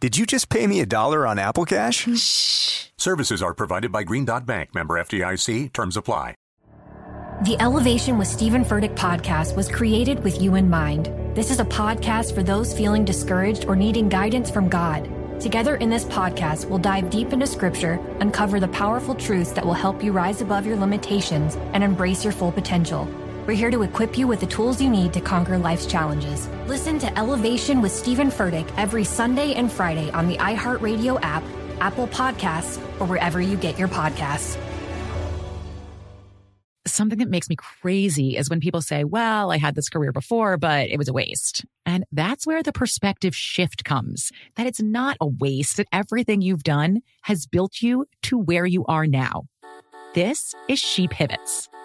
Did you just pay me a dollar on Apple Cash? Shh. Services are provided by Green Dot Bank, member FDIC. Terms apply. The Elevation with Stephen Furtick podcast was created with you in mind. This is a podcast for those feeling discouraged or needing guidance from God. Together in this podcast, we'll dive deep into scripture, uncover the powerful truths that will help you rise above your limitations and embrace your full potential. We're here to equip you with the tools you need to conquer life's challenges. Listen to Elevation with Stephen Furtick every Sunday and Friday on the iHeartRadio app, Apple Podcasts, or wherever you get your podcasts. something that makes me crazy is when people say, well, I had this career before, but it was a waste. And that's where the perspective shift comes that it's not a waste, that everything you've done has built you to where you are now. This is She Pivots,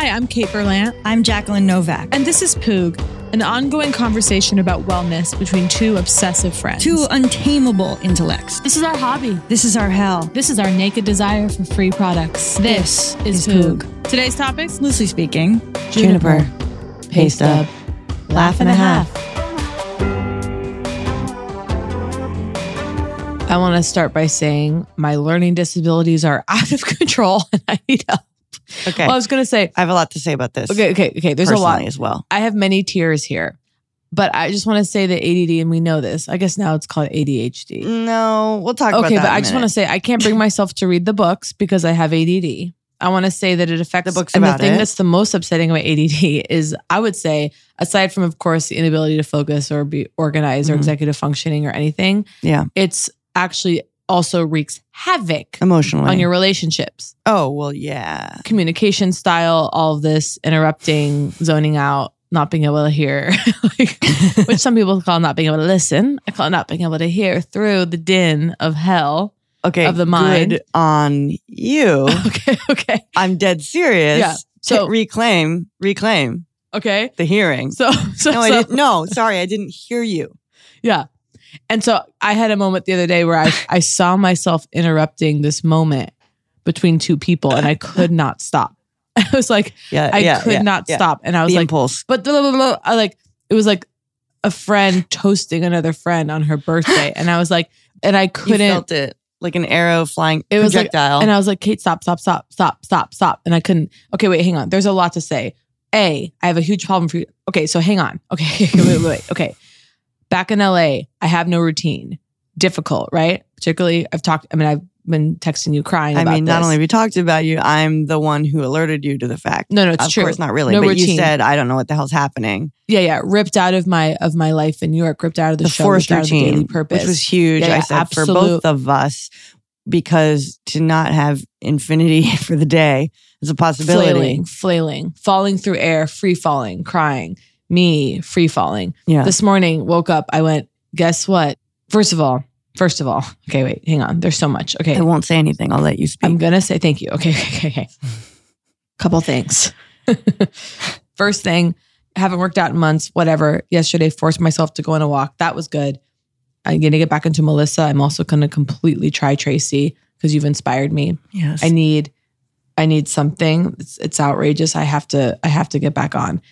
Hi, I'm Kate Berlant. I'm Jacqueline Novak. And this is Poog, an ongoing conversation about wellness between two obsessive friends. Two untamable intellects. This is our hobby. This is our hell. This is our naked desire for free products. This, is, is Poog. Poog. Today's topics? Loosely speaking, Juniper, pay stub, laugh and a half. I want to start by saying my learning disabilities are out of control and I need help. Okay. Well, I was going to say, I have a lot to say about this. okay, okay, okay. There's a lot. as well. I have many tears here, but I just want to say that ADD, and we know this. I guess now it's called ADHD. No, we'll talk about Okay, but I just want to say I can't bring myself to read the books because I have ADD. I want to say that it affects The books and the thing it. that's the most upsetting about ADD is I would say aside from of course the inability to focus or be organized or Mhm. executive functioning or anything, Yeah. it's actually also wreaks havoc emotionally on your relationships, Oh well, yeah. communication style, all of this interrupting, zoning out, not being able to hear, like, which some people call not being able to listen. I call it not being able to hear through the din of hell. Okay, Of the mind. Good on you. Okay, okay, I'm dead serious. Yeah, So so- reclaim, reclaim okay. the hearing. So, so, no, I so- didn't. No, sorry, I didn't hear you. yeah. And so I had a moment the other day where I, I saw myself interrupting this moment between two people and I could not stop. I was like, Yeah, I yeah, could yeah, not yeah. stop. And I was The like, impulse. but blah, blah, blah. I like, it was like a friend toasting another friend on her birthday. And I was like, and I couldn't, felt it like an arrow flying It was like- projectile. And I was like, Kate, stop, stop, stop, stop, stop, stop. And I couldn't. Okay, wait, hang on. There's a lot to say. A, I have a huge problem for you. Okay, so hang on. Okay, wait, wait, wait. Okay. Back in LA, I have no routine. Difficult, right? Particularly, I've talked, I mean, I've been texting you crying I mean, not only have we talked about you, I'm the one who alerted you to the fact. No, no, it's of true. course, not really. No but you said, I don't know what the hell's happening. yeah, yeah, ripped out of my of my life in New York, ripped out of the, The, show, forced of the routine, daily purpose, which was huge. Yeah, I yeah, said for both of us, because to not have infinity for the day is a possibility. flailing, flailing, falling through air, free falling, crying, me free falling. Yeah. This morning, woke up, I went, guess what? First of all, first of all, okay, wait, hang on. There's so much. Okay. I won't say anything. I'll let you speak. I'm gonna say thank you. Okay, okay, okay. Couple things. First thing, haven't worked out in months. Whatever. Yesterday, forced myself to go on a walk. That was good. I'm gonna get back into Melissa. I'm also gonna completely try Tracy because you've inspired me. Yes. I need, I need something. It's, it's outrageous. I have to. I have to get back on.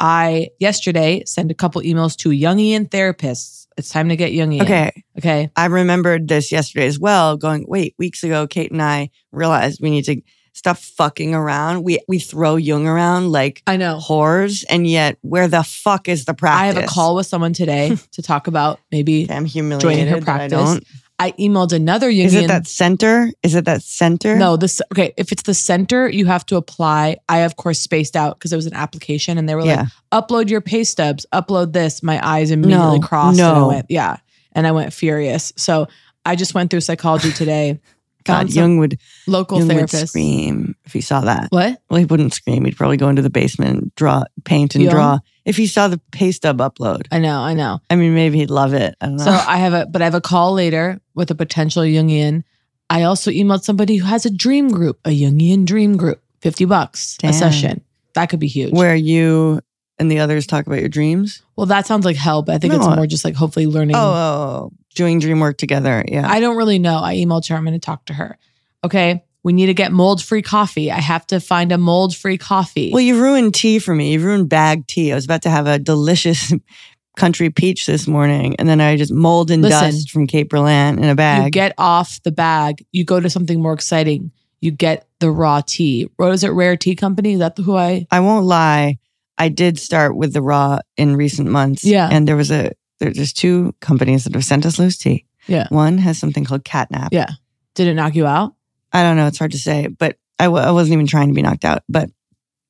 I yesterday sent a couple emails to Jungian therapists. It's time to get Jungian. Okay. Okay. I remembered this yesterday as well, going, wait, weeks ago, Kate and I realized we need to stop fucking around. We we throw Jung around like I know whores, and yet where the fuck is the practice? I have a call with someone today to talk about maybe I'm humiliated. joining her practice. I emailed another Jungian. Is it that center? Is it that center? No, this okay. If it's the center, you have to apply. I of course spaced out because it was an application, and they were Yeah. like, "Upload your pay stubs, upload this." My eyes immediately No, crossed, and I went, "Yeah," and I went furious. So I just went through psychology today. God, Jung would local Jung would therapist. scream if he saw that. What? Well, he wouldn't scream. He'd probably go into the basement, and draw, paint, and Jung? draw. If he saw the pay stub upload, I know, I know. I mean, maybe he'd love it. I don't know. So I have a, but I have a call later with a potential Jungian. I also emailed somebody who has a dream group, a Jungian dream group, fifty bucks Damn. a session. That could be huge. where you and the others talk about your dreams. Well, that sounds like hell, but I think it's more just like hopefully learning. Oh, oh, oh, doing dream work together. Yeah. I don't really know. I emailed her. I'm going to talk to her. Okay. We need to get mold free coffee. I have to find a mold free coffee. well, you ruined tea for me. You ruined bag tea. I was about to have a delicious country peach this morning, and then I just mold and Listen, dust from Kate Berlant in a bag. you get off the bag, you go to something more exciting. You get the raw tea. What is it? Rare Tea Company? Is that who I? I won't lie. I did start with the raw in recent months. Yeah. And there was a there- there's two companies that have sent us loose tea. Yeah. One has something called catnap. Yeah. Did it knock you out? I don't know. It's hard to say, but I w- I wasn't even trying to be knocked out. But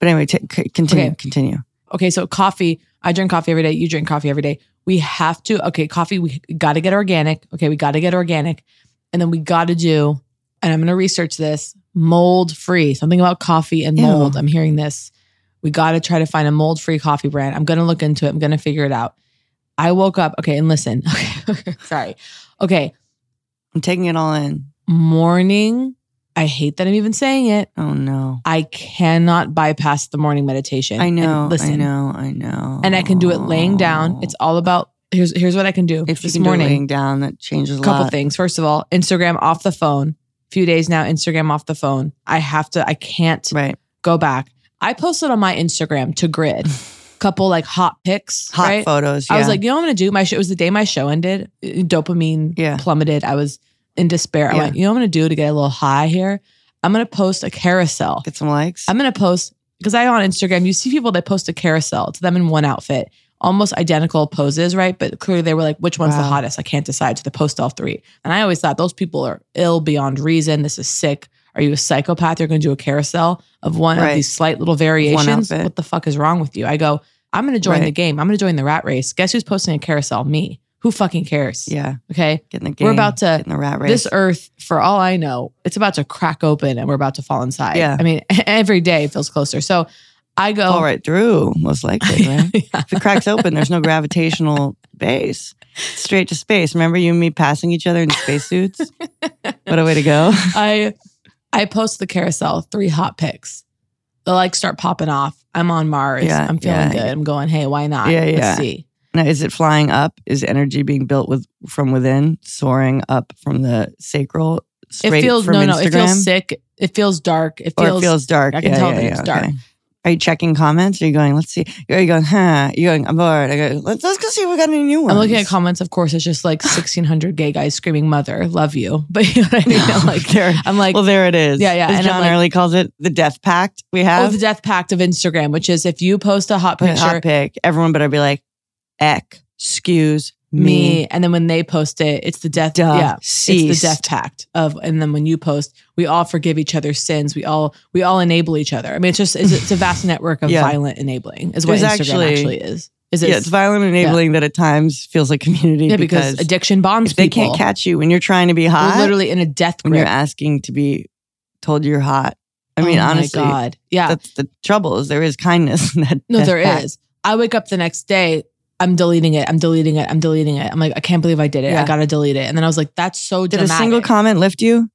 but anyway, t- c- continue. Okay. Continue. Okay. So coffee, I drink coffee every day. You drink coffee every day. We have to, okay, coffee, we got to get organic. Okay. We got to get organic. And then we got to do, and I'm going to research this mold free, something about coffee and Ew. mold. I'm hearing this. We got to try to find a mold free coffee brand. I'm going to look into it. I'm going to figure it out. I woke up. Okay. And listen. Okay. Sorry. Okay. I'm taking it all in. Morning. I hate that I'm even saying it. Oh no. I cannot bypass the morning meditation. I know. listen, I know. I know. and I can do it laying down. It's all about here's here's what I can do if this morning. laying down, that changes a couple lot. things. First of all, Instagram off the phone. Few days now, Instagram off the phone. I have to. I can't Right. go back. I posted on my Instagram to grid. Couple like hot pics, Hot right? photos. I was like, you know what I'm gonna do? My show it was the day my show ended. Dopamine Yeah. plummeted. I was in despair. I Yeah. went, you know what I'm gonna do to get a little high here? I'm gonna post a carousel. get some likes. I'm gonna post because I on Instagram, you see people that post a carousel to them in one outfit, almost identical poses, right? But clearly they were like, which one's the hottest? I can't decide. So they post all three. And I always thought those people are ill beyond reason. This is sick. Are you a psychopath? You're gonna do a carousel of one of these slight little variations. What the fuck is wrong with you? I go, I'm gonna join Right. the game. I'm gonna join the rat race. Guess who's posting a carousel? Me. Who fucking cares? yeah. Okay. Get in the game. We're about to get in the rat race. this earth, for all I know, it's about to crack open and we're about to fall inside. Yeah. I mean, every day it feels closer. So I go, fall right through, most likely, right? Yeah. If it cracks open, there's no gravitational base. Straight to space. Remember you and me passing each other in spacesuits? what a way to go. I I post the carousel, three hot pics. The likes start popping off. I'm on Mars. Yeah, I'm feeling yeah, good. I'm going, hey, why not? Yeah, Let's yeah. see. Now, is it flying up? Is energy being built with from within, soaring up from the sacral? Straight It feels from no, no, Instagram? it feels sick. It feels dark. It Or feels it feels dark. I can Yeah, tell yeah, that yeah, it's dark. Are you checking comments? Are you going, let's see? Are you going, huh? You're going, I'm bored. I go, let's, let's go see if we got any new ones. I'm looking at comments, of course, it's just like 1600 gay guys screaming, mother, love you. But you know what I mean? I'm like, There- I'm like, well, there it is. Yeah, yeah, As and John like- Early calls it, the death pact we oh, have. the death pact of Instagram, which is if you post a hot a picture, hot pic. Everyone better be like, excuse me. me. and then when they post it, it's the death. Duh, yeah, it's the death pact of. And then when you post, we all forgive each other's sins. We all we all enable each other. I mean, it's just it's, it's a vast network of Yeah. violent enabling. Is what There's Instagram actually- actually, is. Is it? Yeah, it's violent enabling that at times feels like community yeah, because, because, addiction bonds if they people. can't catch you when you're trying to be We're hot, literally in a death when you're asking to be told you're hot. I oh mean, oh honestly, God. yeah. that's the trouble is there is kindness in that. No, there is. I wake up the next day. I'm deleting it. I'm deleting it. I'm deleting it. I'm like, I can't believe I did it. Yeah. I gotta delete it. And then I was like, that's so Did dramatic. a single comment lift you?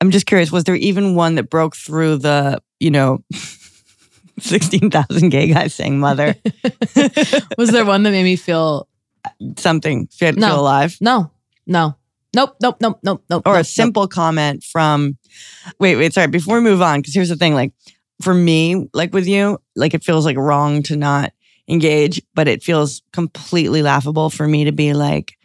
I'm just curious. Was there even one that broke through the, you know, 16,000 gay guys saying mother? was there one that made me feel something? Feel, No. feel alive? no, no, nope, nope, nope, nope, nope. Or nope, a simple comment from, wait, wait, sorry. Before we move on, because here's the thing like, for me, like with you, like it feels like wrong to not engage, but it feels completely laughable for me to be like,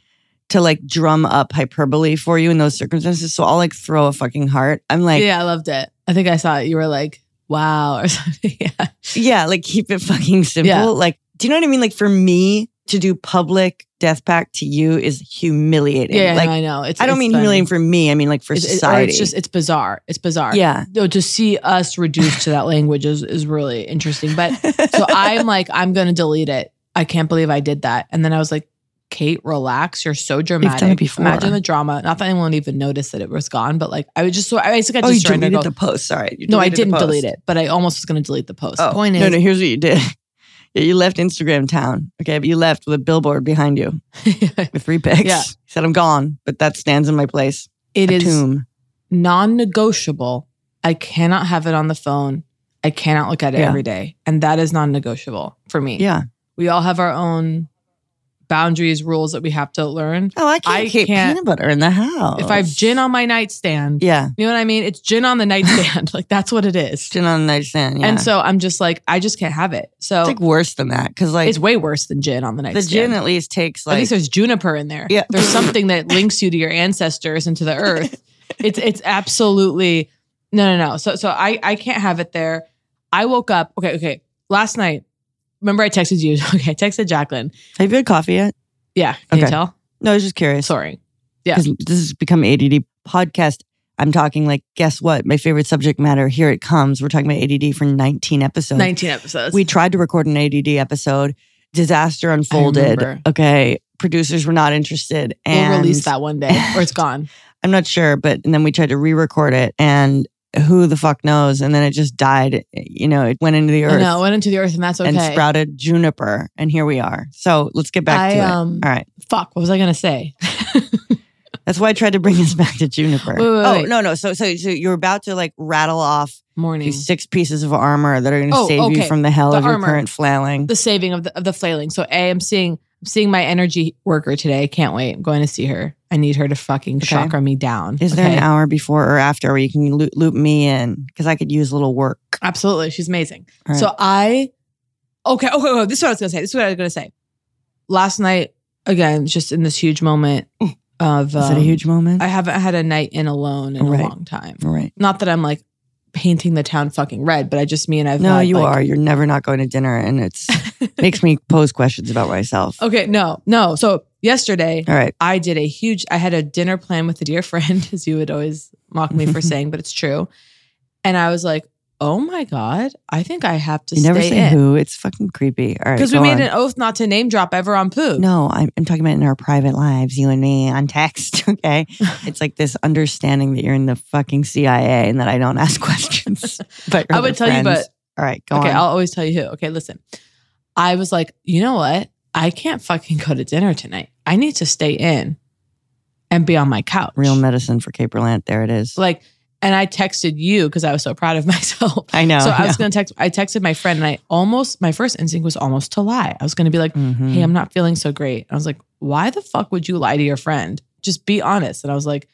to like drum up hyperbole for you in those circumstances. So I'll like throw a fucking heart. I'm like, yeah, I loved it. I think I saw it. You were like, wow, or something. yeah. Yeah, like keep it fucking simple. Yeah. Like, do you know what I mean? Like for me to do public death pact to you is humiliating. Yeah, like no, I know. It's, I don't it's mean funny. humiliating for me. I mean like for It's, society. it's just it's bizarre. It's bizarre. Yeah. No, to see us reduced to that language is is really interesting. But so I'm like, I'm gonna delete it. I can't believe I did that. And then I was like, Kate, relax. You're so dramatic. before. Imagine the drama. Not that anyone even notice that it was gone, but like I was just so I basically oh, just you deleted Go, the post. Sorry. You no, I didn't delete it, but I almost was gonna delete the post. Oh, the point is, no, no. Here's what you did. Yeah, you left Instagram town. Okay, but you left with a billboard behind you with three pics. Yeah. You said I'm gone, but that stands in my place. it a is tomb. non-negotiable. I cannot have it on the phone. I cannot look at it Yeah. every day, and that is non-negotiable for me. Yeah. we all have our own boundaries, rules that we have to learn. Oh, I can't I keep can't- peanut butter in the house. If I have gin on my nightstand, yeah, you know what I mean? It's gin on the nightstand. like that's what it is. gin on the nightstand. Yeah. And so I'm just like, I just can't have it. So it's like worse than that because like it's way worse than gin on the nightstand. the gin at least takes like At least there's juniper in there. Yeah. There's something that links you to your ancestors and to the earth. it's it's absolutely no no no. So so I I can't have it there. I woke up. Okay, okay. Last night, remember I texted you. Okay, I texted Jacqueline. Have you had coffee yet? Yeah, can you Okay. tell? No, I was just curious. Sorry. Yeah. This has become ADD podcast. I'm talking like, guess what? My favorite subject matter. Here it comes. We're talking about ADD for 19 episodes. 19 episodes. We tried to record an ADD episode. Disaster unfolded. Okay. Producers were not interested. And we'll release that one day or it's gone. I'm not sure, but and then we tried to re-record it and who the fuck knows? And then it just died. You know, it went into the earth No, it went into the earth and that's okay. and sprouted juniper. And here we are. So let's get back I, to um, it. All right. Fuck, what was I going to say? That's why I tried to bring us back to juniper. Wait, wait, oh wait. no, no. So so so you're about to like rattle off Morning. these six pieces of armor that are going to Oh, save you from the hell The of your current flailing. The saving of the, of the flailing. So A, I'm seeing, I'm seeing my energy worker today. Can't wait. I'm going to see her. I need her to fucking Okay. chakra me down. Is there an hour before or after where you can loop, loop me in because I could use a little work? Absolutely. She's amazing. Right. So I, okay, okay, okay. This is what I was going to say. This is what I was going to say. Last night, again, just in this huge moment of. Is it a um, huge moment? I haven't had a night in alone in Right. a long time. right. Not that I'm like painting the town fucking red, but I just mean I've No, had, you like- are. You're never not going to dinner, and it's makes me pose questions about myself. Okay, no, no. So yesterday, All right. I did a huge. I had a dinner plan with a dear friend, as you would always mock me for saying, but it's true. And I was like, "Oh my god, I think I have to You never say in who. It's fucking creepy. All right. because we made on. an oath not to name drop ever on poo." No, I'm, I'm talking about in our private lives, you and me on text. Okay. it's like this understanding that you're in the fucking CIA and that I don't ask questions. But I would tell you, but all right, go okay, on. I'll always tell you who. Okay, listen. I was like, you know what? I can't fucking go to dinner tonight. I need to stay in and be on my couch. Real medicine for Kate Berlant. There it is. like and I texted you because I was so proud of myself. I know. So I was gonna text I texted my friend and I almost my first instinct was almost to lie. I was gonna be like, Mhm. hey, I'm not feeling so great. I was like, why the fuck would you lie to your friend? Just be honest. And I was like,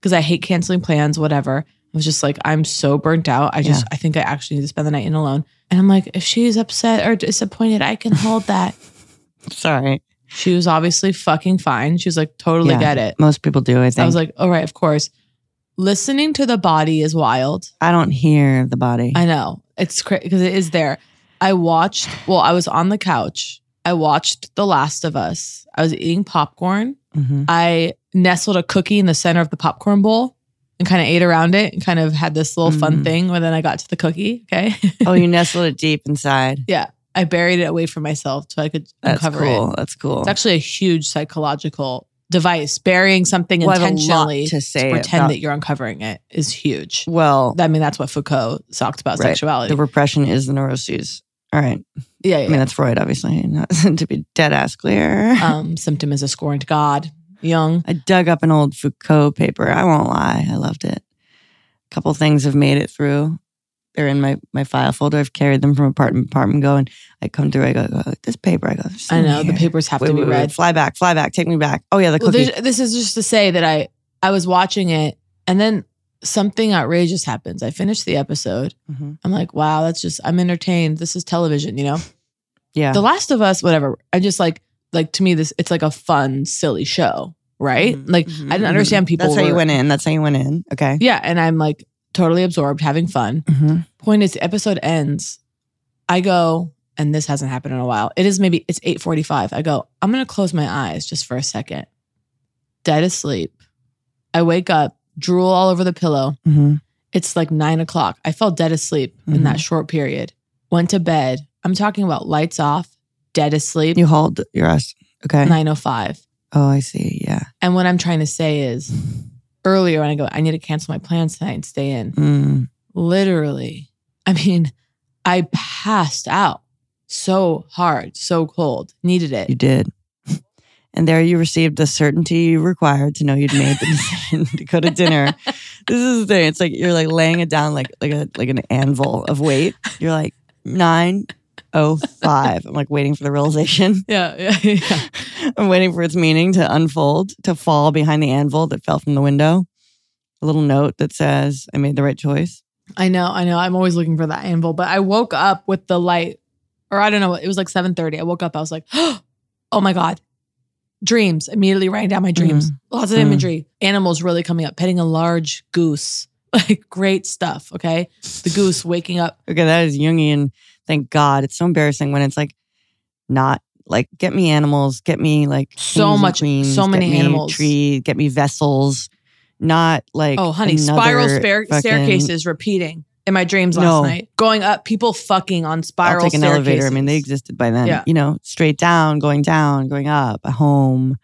because I hate canceling plans, whatever. I was just like, I'm so burnt out. I just Yeah. I think I actually need to spend the night in alone. And I'm like, if she's upset or disappointed, I can hold that. Sorry. She was obviously fucking fine. She was like, totally Yeah. get it. Most people do, I think. I was like, all right, of course. Listening to the body is wild. I don't hear the body. I know. It's crazy because it is there. I watched, well, I was on the couch. I watched The Last of Us. I was eating popcorn. Mhm. I nestled a cookie in the center of the popcorn bowl and kind of ate around it and kind of had this little fun Mm. thing where then I got to the cookie. Okay. oh, you nestled it deep inside. yeah. I buried it away from myself so I could That's uncover cool. it. That's cool. It's actually a huge psychological device. Burying something Well, I have a lot intentionally to say pretend about- that you're uncovering it is huge. well, I mean, that's what Foucault talked about right. sexuality. The repression is the neuroses. All right. Yeah, I mean, that's Freud, obviously, not to be dead ass clear. um, symptom is a scorn to God. Jung. I dug up an old Foucault paper. I won't lie. I loved it. A couple things have made it through. They're in my, my file folder. I've carried them from apartment to apartment. Go and I come through. I go, go this paper. I go. I know the papers have Wait, to be wait, wait, read. Fly back, fly back. Take me back. Oh yeah, the Well, this is just to say that I I was watching it and then something outrageous happens. I finish the episode. Mhm. I'm like, wow, that's just I'm entertained. This is television, you know. Yeah. The Last of Us, whatever. I just like like to me this it's like a fun, silly show, right? Like I didn't understand people. Mm-hmm. That's how you went in. That's how you went in. Okay. Yeah, and I'm like totally absorbed, having fun. Mhm. Point is, the episode ends. I go, and this hasn't happened in a while. It is maybe it's 8:45. I go, I'm gonna close my eyes just for a second. Dead asleep. I wake up, drool all over the pillow. Mhm. It's like nine o'clock. I fell dead asleep in that short period. Went to bed. I'm talking about lights off, dead asleep. You hauled your ass. Okay. 905. Oh, I see. Yeah. And what I'm trying to say is earlier when I go, I need to cancel my plans tonight and stay in. Mm. Literally. I mean, I passed out so hard, so cold, needed it. You did. And there you received the certainty you required to know you'd made the decision to go to dinner. This is the thing. It's like you're like laying it down like like a like an anvil of weight. You're like nine oh five. I'm like waiting for the realization. Yeah, yeah, yeah. I'm waiting for its meaning to unfold, to fall behind the anvil that fell from the window. A little note that says, I made the right choice. I know, I know. I'm always looking for that anvil, but I woke up with the light, or I don't know, it was like 7:30. I woke up, I was like, oh my God. Dreams. Immediately writing down my dreams. Lots of Mm. imagery. Animals really coming up, petting a large goose. Like great stuff. Okay. The goose waking up. Okay, that is Jungian. Thank God. It's so embarrassing when it's like not like get me animals, get me like So much- queens, so many animals. Tree, get me vessels, not like Oh, honey, spiral spare- fucking- staircases repeating in my dreams last No. night. Going up, people fucking on spiral. I'll take an staircases. elevator. I mean, they existed by then. Yeah. You know, straight down, going down, going up, a home.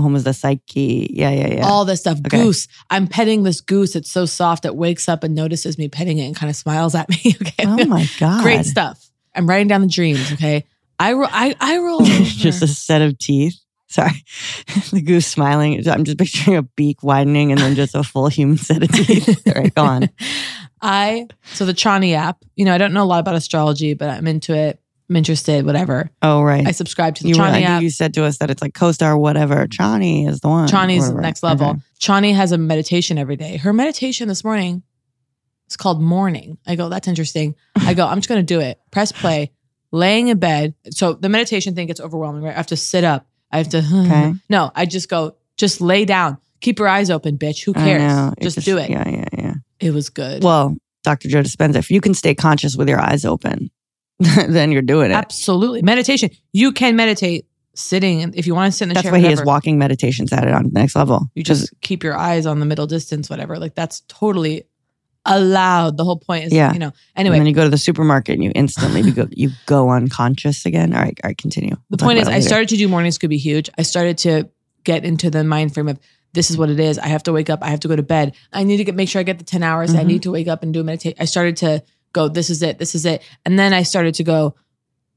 Home is the psyche. Yeah, yeah, yeah. all this stuff. Okay. Goose. I'm petting this goose. It's so soft. It wakes up and notices me petting it and kind of smiles at me. Okay. Oh my God. Great stuff. I'm writing down the dreams. Okay. I ro- I I roll. just a set of teeth. Sorry. the goose smiling. I'm just picturing a beak widening and then just a full human set of teeth. All right, go on. I so the Chani app. You know, I don't know a lot about astrology, but I'm into it. I'm interested. Whatever. Oh, right. I subscribe to the you, were- I app. you said to us that it's like co-star whatever. Chani is the one. Chani's next level. Okay. Chani has a meditation every day. Her meditation this morning is called morning. I go, that's interesting. I go, I'm just going to do it. Press play, laying in bed. So the meditation thing gets overwhelming, right? I have to sit up. I have to, Okay. no, I just go, just lay down. Keep your eyes open, bitch. Who cares? It Just, do it. Yeah, yeah, yeah. It was good. Well, Dr. Joe Dispenza, if you can stay conscious with your eyes open, then you're doing it. Absolutely. Meditation. You can meditate sitting. If you want to sit in the That's chair, That's why he has walking meditations at it on the next level. You just keep your eyes on the middle distance, whatever. Like that's totally allowed. The whole point is, Yeah. you know, Anyway, And then you go to the supermarket and you instantly you go you go unconscious again. All right, all right, continue. The We'll talk point is, I started to do mornings could be huge. I started to get into the mind frame of this is what it is. I have to wake up. I have to go to bed. I need to get make sure I get the ten hours. I Mhm. need to wake up and do meditate. I started to go. This is it. This is it. And then I started to go.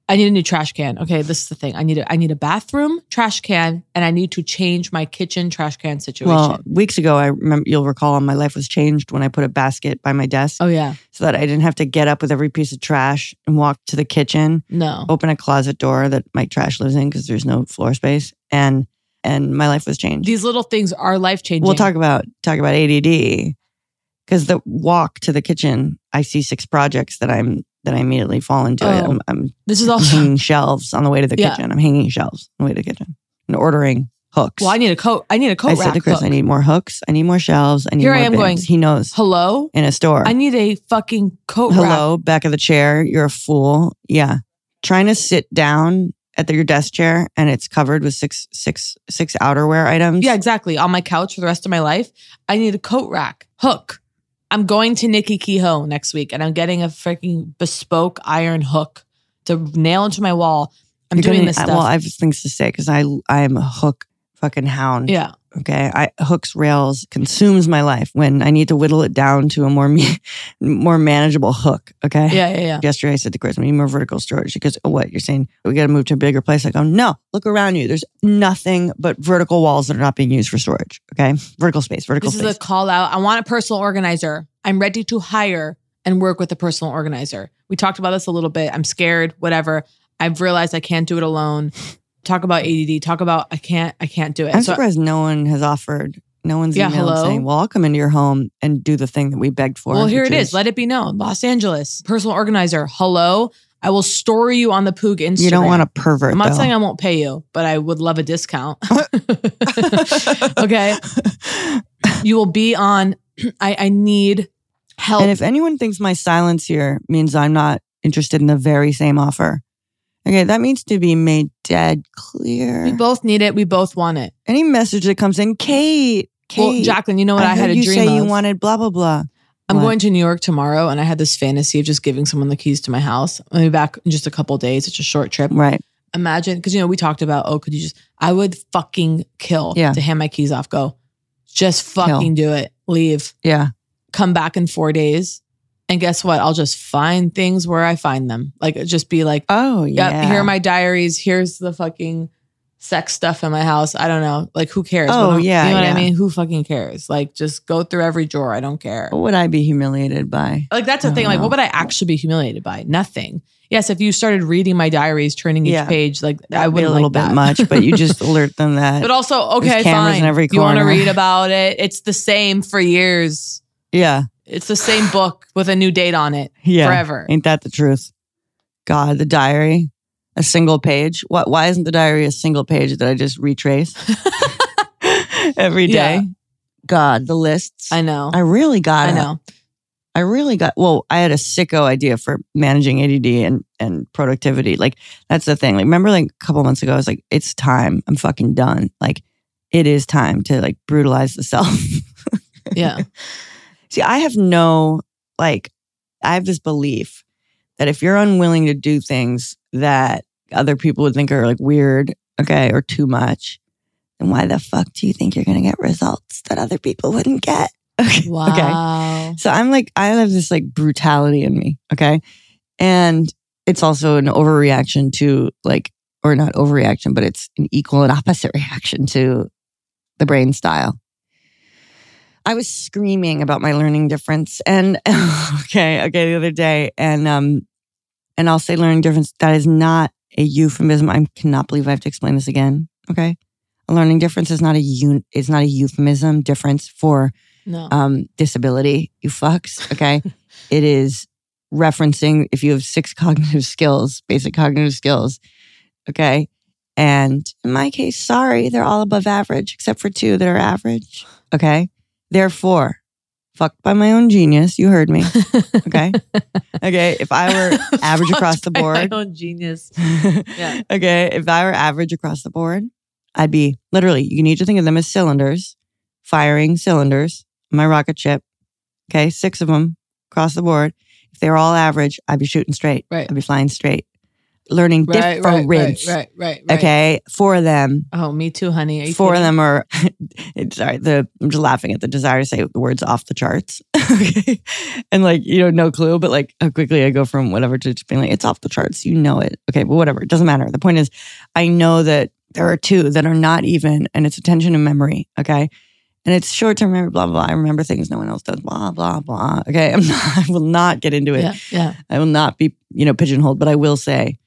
I need a new trash can. Okay, this is the thing. I need a I need a bathroom trash can, and I need to change my kitchen trash can situation. Well, weeks ago, I remember you'll recall my life was changed when I put a basket by my desk. Oh yeah, so that I didn't have to get up with every piece of trash and walk to the kitchen. No, open a closet door that my trash lives in because there's no floor space, and and my life was changed. these little things are life changing. We'll talk about talk about ADD because the walk to the kitchen, I see six projects that I'm that I immediately fall into. Oh. I'm, I'm This is also hanging shelves on the way to the Yeah. kitchen. I'm hanging shelves on the way to the kitchen and ordering hooks. Well, I need a coat. I need a coat I rack. said to Chris, hook. I need more hooks. I need more shelves. I need Here more I am bins. going, He knows. Hello, In a store. I need a fucking coat rack. Hello, back of the chair. You're a fool. Yeah, trying to sit down at the, your desk chair and it's covered with six six six outerwear items. Yeah, exactly. On my couch for the rest of my life. I need a coat rack hook. I'm going to Nickey Kehoe next week and I'm getting a freaking bespoke iron hook to nail into my wall. I'm doing this uh, stuff. Well, I have things to say because I I am a hook fucking hound. Yeah. Okay. I hooks rails consumes my life when I need to whittle it down to a more me- more manageable hook. Okay. Yeah, yeah, yeah. Yesterday I said to Chris, we need more vertical storage. She goes, Oh, what? You're saying we got to move to a bigger place? I go, No, look around you. There's nothing but vertical walls that are not being used for storage. Okay. Vertical space, vertical This space. This is a call out. I want a personal organizer. I'm ready to hire and work with a personal organizer. We talked about this a little bit. I'm scared, whatever. I've realized I can't do it alone. Talk about ADD. Talk about I can't. I can't do it. I'm So- surprised no one has offered. No one's Yeah, emailed hello? saying, "Well, I'll come into your home and do the thing that we begged for." well, here it is. Let it be known. Los Angeles personal organizer. Hello. I will story you on the Poog Instagram. You don't want a pervert. I'm not though. saying I won't pay you, but I would love a discount. okay. You will be on. I, I need help. And if anyone thinks my silence here means I'm not interested in the very same offer, okay, that needs to be made dead clear. we both need it. We both want it. Any message that comes in, Kate, Kate, Well, Jacqueline, you know what I, had heard a you dream say you wanted blah blah blah. I'm What? going to New York tomorrow, and I had this fantasy of just giving someone the keys to my house. I'll be back in just a couple of days. It's a short trip. Right. Imagine, because you know we talked about, oh, could you just? I would fucking kill Yeah. to hand my keys off. Go, just fucking do it. Leave. Yeah. Come back in four days, and guess what? I'll just find things where I find them. Like uh, just be like, Oh yeah, here are my diaries. Here's the fucking sex stuff in my house. I don't know. Like who cares? Oh, What yeah, you know what yeah. I mean? Who fucking cares? Like just go through every drawer. I don't care. What would I be humiliated by? Like that's the thing. don't Like, what would I actually be humiliated by? Nothing. Yes, if you started reading my diaries, turning each Yeah. page, like I That'd be would a little bit much, but you just alert them that. But also, There's okay, cameras fine. in every corner. you want to read about it? It's the same for years. yeah, It's the same book with a new date on it yeah. forever. Ain't that the truth? God, the diary, a single page. What? Why isn't the diary a single page that I just retrace every day? Yeah. God, the lists. I know. I really got I it. know. I really got well, I had a sicko idea for managing ADD and and productivity. Like that's the thing. Like remember like a couple months ago I was like it's time. I'm fucking done. Like it is time to like brutalize the self. Yeah. See, I have no like I have this belief that if you're unwilling to do things that other people would think are like weird, okay, or too much, then why the fuck do you think you're going to get results that other people wouldn't get? Okay. Wow. So I'm like, I have this like brutality in me. Okay. And it's also an overreaction to like, or not overreaction, but it's an equal and opposite reaction to the brain style. I was screaming about my learning difference and okay, okay, the other day. And um, and I'll say learning difference, that is not a euphemism. I cannot believe I have to explain this again. Okay. A learning difference is not a un is not a euphemism difference for No. um, disability, you fucks. Okay. it is referencing if you have six cognitive skills, basic cognitive skills. Okay. And in my case, sorry, they're all above average, except for two that are average. Okay. Therefore, fucked by my own genius. You heard me. Okay. okay. If I were average across the by my board, own genius. Yeah. okay. If I were average across the board, I'd be literally, you need to think of them as cylinders, firing cylinders, my rocket ship. Okay. Six of them across the board. If they were all average, I'd be shooting straight. Right. I'd be flying straight. Learning Right, right, right, right, right, right. Okay. Four of them. Oh, me too, honey. Four of them are sorry, the I'm just laughing at the desire to say the words off the charts. okay. And like, you know, no clue, but like how quickly I go from whatever to just being like, it's off the charts. You know it. Okay, but whatever. It doesn't matter. The point is I know that there are two that are not even, and it's attention and memory. Okay. And it's short term memory, blah, blah, blah. I remember things no one else does, blah, blah, blah. Okay. I'm not, I will not get into it. Yeah, yeah. I will not be, you know, pigeonholed, but I will say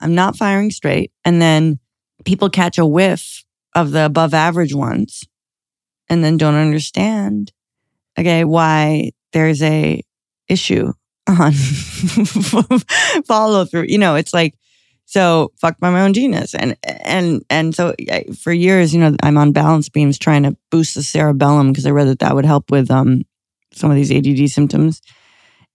I'm not firing straight. And then people catch a whiff of the above average ones and then don't understand, okay, why there's a issue on follow through. You know, it's like, so fucked by my own genius. And, and, and so for years, you know, I'm on balance beams trying to boost the cerebellum because I read that that would help with, um, some of these ADD symptoms.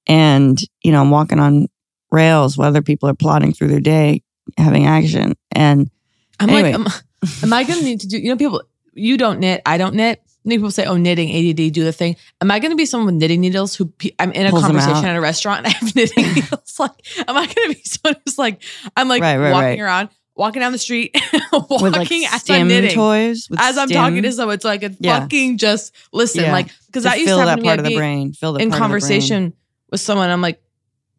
And, you know, I'm walking on rails while other people are plodding through their day, having action. And I'm anyway, like, am, am I going to need to do, you know, people, you don't knit, I don't knit. Many people say, oh, knitting, ADD, do the thing. Am I going to be someone with knitting needles who pe- I'm in a Pulls conversation at a restaurant and I have knitting needles? Like, am I going to be someone who's like, I'm like Right, right, walking right. around walking down the street, With like walking as I'm knitting. toys. With as I'm stim. talking to someone, so I could Yeah. fucking just listen. Yeah. Like, because that used to happen that to me. part of the brain. Fill the in part of the brain. conversation with someone. I'm like,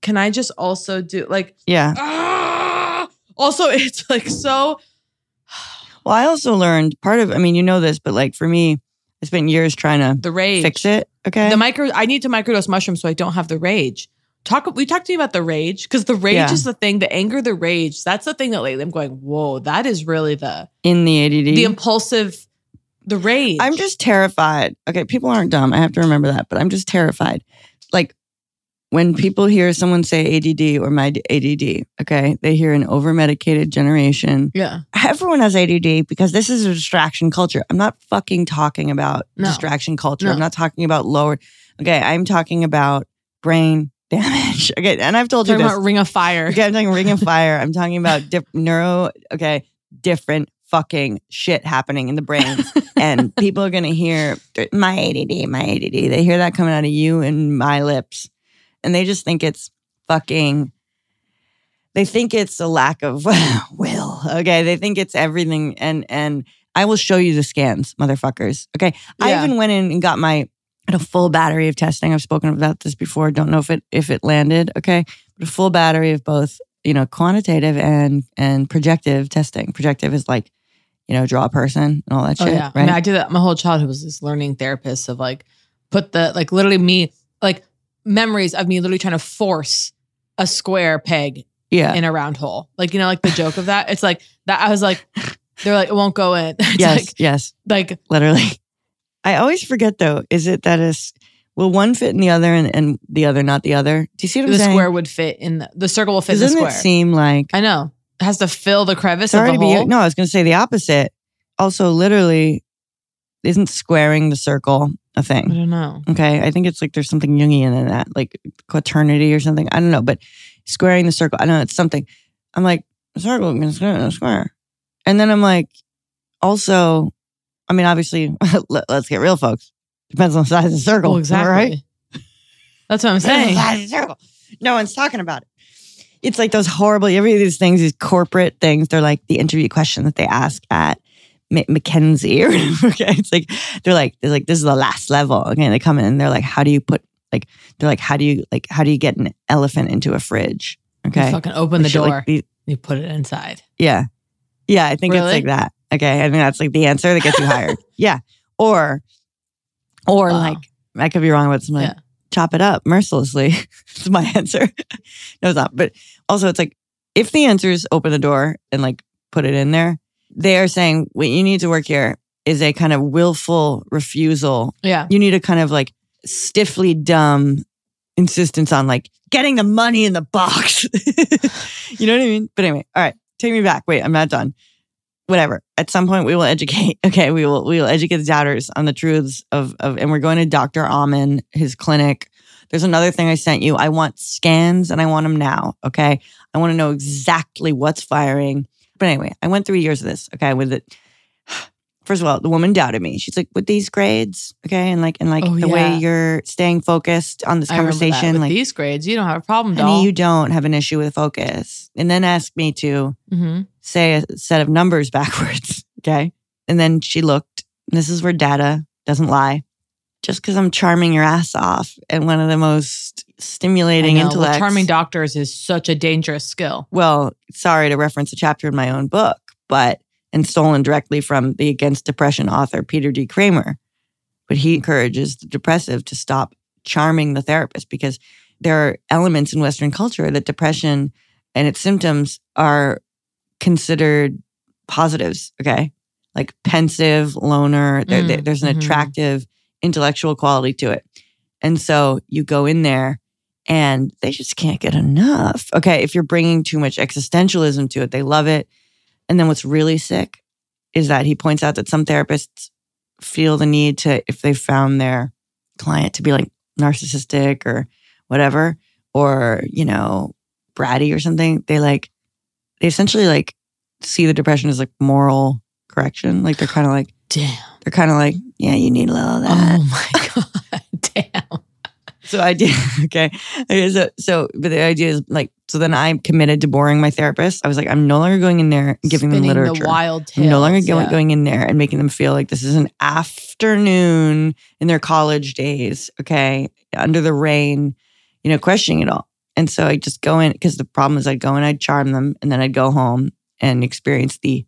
can I just also do like, Yeah. ah! also it's like so. Well, I also learned part of. I mean, you know this, but like for me, I spent years trying to the rage fix it. Okay. The micro. I need to microdose mushrooms so I don't have the rage. Talk. We talked to you about the rage because the rage Yeah. is the thing. The anger, the rage. That's the thing that lately I'm going. Whoa, that is really the in the ADD. the impulsive, the rage. I'm just terrified. Okay, people aren't dumb. I have to remember that, but I'm just terrified. Like when people hear someone say ADD or my ADD, okay, they hear an over medicated generation. Yeah. Everyone has ADD because this is a distraction culture. I'm not fucking talking about No. distraction culture. No. I'm not talking about lower. Okay, I'm talking about brain damage. Okay, and I've told you this. about Ring of Fire. Okay, I'm talking ring of fire. I'm talking about dip, neuro. Okay, different fucking shit happening in the brains, and people are gonna hear my ADD, my ADD. They hear that coming out of you and my lips, and they just think it's fucking. They think it's a lack of will. Okay, they think it's everything, and and I will show you the scans, motherfuckers. Okay, I even went in and got my a full battery of testing. I've spoken about this before. Don't know if it if it landed. Okay, but a full battery of both, you know, quantitative and and projective testing. Projective is like, you know, draw a person and all that Oh shit. yeah, I Right? mean, I did that. My whole childhood was this learning therapist of like put the like literally me like memories of me literally trying to force a square peg yeah. in a round hole. Like you know, like the joke of that. It's like that. I was like, they're like, it won't go in. It's yes. like, yes. like Literally. I always forget though. Is it that is will one fit in the other and, and the other not the other? Do you see what I'm the saying? square would fit in the, the circle will fit in Doesn't the it seem like I know it has to fill the crevice sorry of the be hole. no? I was going to say the opposite. Also, literally, isn't squaring the circle a thing? I don't know. Okay. I think it's like there's something Jungian in that, like quaternity or something. I don't know, but squaring the circle, I know it's something. I'm like, circle, gonna square, square. And then I'm like, also, I mean, obviously, let, us get real, folks. Depends on the size of the circle. Well, exactly. Right? That's what I'm saying. the size of the circle. No one's talking about it. It's like those horrible, you ever hear these things, these corporate things. They're like the interview question that they ask at McKinsey or whatever. Okay. It's like, they're like, they're like, this is the last level. Okay. And they come in and they're like, how do you put, like, they're like, how do you, like, how do you get an elephant into a fridge? Okay. You fucking open the Shit like door. you put it inside. yeah. Yeah. I think Really? it's like that. Okay. I think that's like the answer that gets you hired. yeah. Or, or Wow. like, I could be wrong about something. Yeah. Chop it up mercilessly. It's my answer. no, it's not. But also, it's like if the answer is open the door and like put it in there, they are saying what you need to work here is a kind of willful refusal. Yeah. You need a kind of like stiffly dumb insistence on like getting the money in the box. you know what I mean? But anyway, all right, take me back. Wait, I'm not done. Whatever. At some point, we will educate. Okay, we will we will educate the doubters on the truths of of. And we're going to Dr. Amen, his clinic. There's another thing I sent you. I want scans and I want them now. Okay, I want to know exactly what's firing. But anyway, I went three years of this. Okay, with it. First of all, the woman doubted me. She's like, with these grades, okay, and like and like Oh, the yeah. way you're staying focused on this I conversation, With like these grades, you don't have a problem, doll. you don't have an issue with focus. And then asked me to mm-hmm. say a set of numbers backwards. Okay. And then she looked, and this is where data doesn't lie. Just because I'm charming your ass off and one of the most stimulating intellects. charming doctors is such a dangerous skill. well, sorry to reference a chapter in my own book, but and stolen directly from the Against Depression author Peter D. Kramer. But he encourages the depressive to stop charming the therapist because there are elements in Western culture that depression and its symptoms are considered positives. Okay. Like pensive, loner, Mm, there- there's an mhm. attractive intellectual quality to it. And so you go in there and they just can't get enough. Okay. If you're bringing too much existentialism to it, they love it. And then what's really sick is that he points out that some therapists feel the need to, if they found their client to be like narcissistic or whatever, or, you know, bratty or something, they like, they essentially like see the depression as like moral correction. Like they're kind of like, Damn. they're kind of like, yeah, you need a little of that. Oh my god. Damn. So I did. Okay. okay. So, so, but the idea is like, so then I committed to boring my therapist. I was like, I'm no longer going in there and giving Spinning them the literature. wild I'm no longer going, yeah. going in there and making them feel like this is an afternoon in their college days. Okay. Under the rain, you know, questioning it all. And so I just go in because the problem is I'd go in, I'd charm them, and then I'd go home and experience the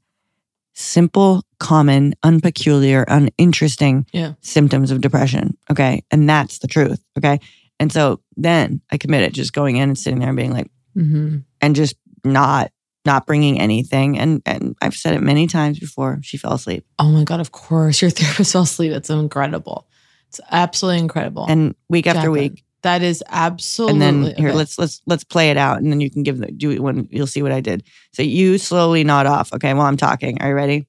simple, common, unpeculiar, uninteresting Yeah. symptoms of depression. Okay. And that's the truth. Okay. And so then I committed just going in and sitting there and being like, Mm-hmm. and just not, not bringing anything. And, and I've said it many times before. She fell asleep. Oh my God, of course. Your therapist fell asleep. That's incredible. It's absolutely incredible. And week after Jacqueline, week. That is absolutely. And then here, okay. let's let's let's play it out, and then you can give the do it when you'll see what I did. So you slowly nod off, okay? While I'm talking, are you ready?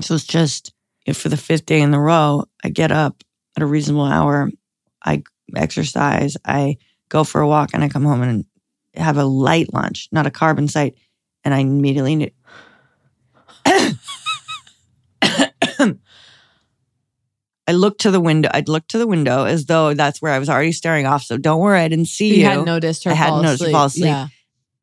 So it's just if for the fifth day in the row, I get up at a reasonable hour, I exercise, I go for a walk, and I come home and have a light lunch, not a carb in sight, and I immediately knew. I looked to the window. I'd look to the window as though that's where I was already staring off. So don't worry, I didn't see you. you had noticed her. I hadn't noticed her fall asleep. Yeah.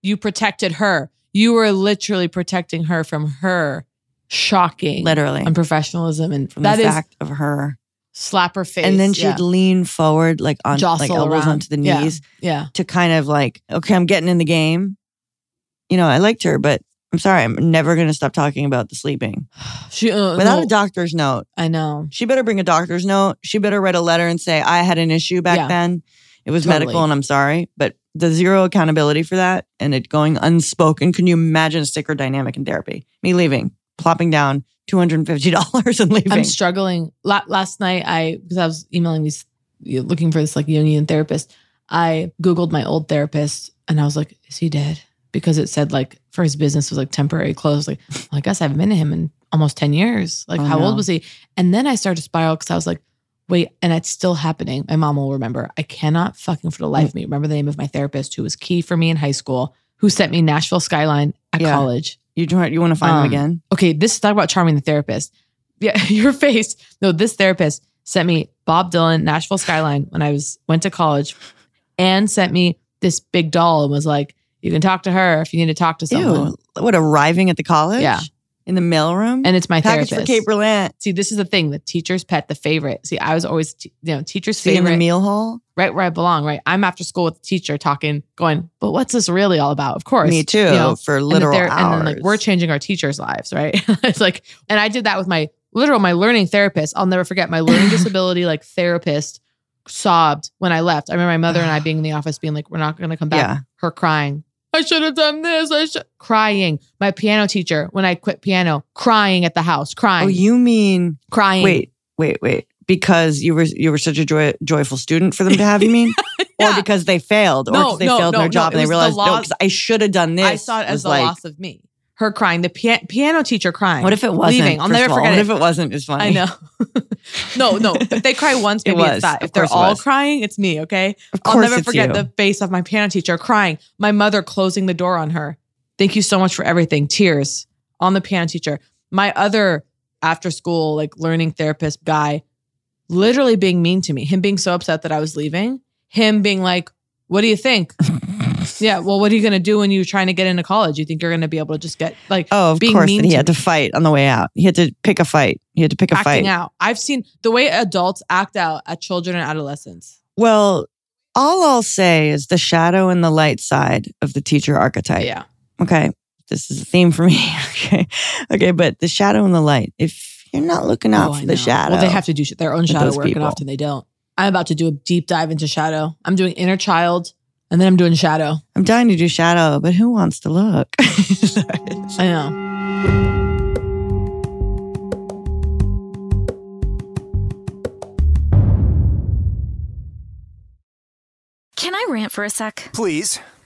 You protected her. You were literally protecting her from her shocking, Literally. unprofessionalism, and From that the is fact of her. slap her face. and then she'd yeah. lean forward, like on like elbows around. onto the Yeah. knees, Yeah. to kind of like, okay, I'm getting in the game. You know, I liked her, but I'm sorry, I'm never going to stop talking about the sleeping She uh, without no, a doctor's note. I know. She better bring a doctor's note. She better write a letter and say, I had an issue back Yeah. then. It was Totally. medical and I'm sorry. But the zero accountability for that and it going unspoken. Can you imagine a sicker dynamic in therapy? Me leaving, plopping down $250 and leaving. I'm struggling. La- last night, I because I was emailing these, looking for this like Jungian therapist. I googled my old therapist, and I was like, "Is he dead?" Because it said like for his business was like temporary closed. Like, well, I guess I haven't been to him in almost ten years. Like, Oh, how no. old was he? And then I started to spiral because I was like, "Wait," and it's still happening. My mom will remember. I cannot fucking for the life of me remember the name of my therapist who was key for me in high school, who sent me Nashville Skyline at Yeah. college. you, you want to find Um, them again? Okay, this is talk about charming the therapist. Yeah, your face. No, this therapist sent me Bob Dylan, Nashville Skyline when I was went to college, and sent me this big doll and was like, "You can talk to her if you need to talk to someone." Ew. What, arriving at the college? Yeah. In the mailroom? And it's my Package therapist. for Kate Berlant. See, this is the thing: the teacher's pet, the favorite. See, I was always, you know, teacher's See in the meal hall? right where I belong. Right, I'm after school with the teacher, talking, going, "But what's this really all about?" Of course, Me too, you know, for and literal they're- And then like hours. we're changing our teachers' lives, right? it's like, and I did that with my literal my learning therapist. I'll never forget my learning disability like therapist sobbed when I left. I remember my mother and I being in the office, being like, "We're not going to come back." Yeah. Her crying. I should have done this. I should crying. My piano teacher when I quit piano, crying at the house, crying, Oh, you mean crying. wait, wait, wait. Because you were you were such a joy, joyful student for them to have, you mean? Or because they failed, or No, because they no, failed no, their job and they was the realized, no, I should have done this. I saw it as the like, loss of me. Her crying, the pia- piano teacher crying. What if it wasn't? Leaving. I'll never all? forget What it. if it wasn't? Is funny. I know. no, no. If they cry once, It maybe was. it's that. If they're all crying, it's me. Okay. Of course I'll never forget you. the face of my piano teacher crying. My mother closing the door on her. Thank you so much for everything. Tears on the piano teacher. My other after school like learning therapist guy, literally being mean to me. Him being so upset that I was leaving. Him being like, "What do you think?" yeah. Well, what are you gonna do when you're trying to get into college? You think you're gonna be able to just get like Oh, of being course mean that he to had to fight on the way out. He had to pick a fight. He had to pick a acting fight. out. I've seen the way adults act out at children and adolescents. Well, all I'll say is the shadow and the light side of the teacher archetype. Yeah. Okay. This is a theme for me. okay. Okay. But the shadow and the light, if you're not looking out Oh, for the shadow. Well, they have to do their own shadow work, and often they don't. I'm about to do a deep dive into shadow. I'm doing inner child, and then I'm doing shadow. I'm dying to do shadow, but who wants to look? I know. Can I rant for a sec? Please.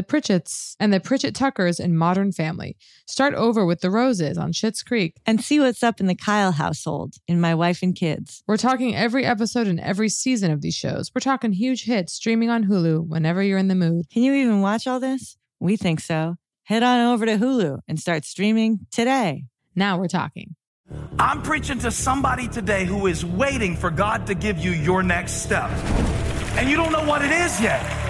the Pritchetts, and the Pritchett Tuckers in Modern Family. Start over with the Roses on Schitt's Creek. And see what's up in the Kyle household in My Wife and Kids. We're talking every episode and every season of these shows. We're talking huge hits streaming on Hulu whenever you're in the mood. Can you even watch all this? We think so. Head on over to Hulu and start streaming today. Now we're talking. I'm preaching to somebody today who is waiting for God to give you your next step. And you don't know what it is yet.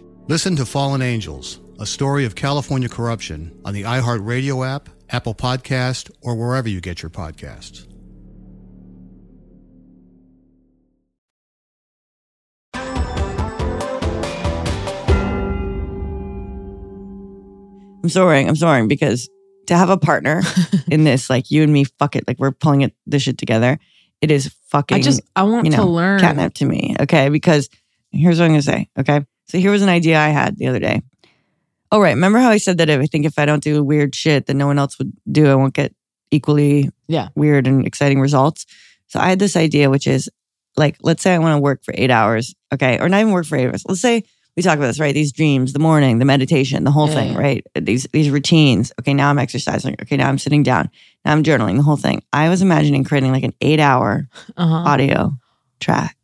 Listen to Fallen Angels, a story of California corruption on the iHeartRadio app, Apple Podcast, or wherever you get your podcasts. I'm soaring. I'm soaring because to have a partner in this, like you and me, fuck it, like we're pulling it this shit together. It is fucking. I just I want you know, to learn. catnip to me. Okay, because here's what I'm gonna say. Okay, so here was an idea I had the other day. Oh right, remember how I said that if I think if I don't do weird shit that no one else would do, I won't get equally yeah weird and exciting results. So I had this idea, which is like, let's say I want to work for eight hours, okay, or not even work for eight hours. Let's say we talk about this, right? These dreams, the morning, the meditation, the whole Yeah, thing, right? These these routines. Okay, now I'm exercising. Okay, now I'm sitting down. Now I'm journaling. The whole thing. I was imagining creating like an eight hour Uh-huh. audio track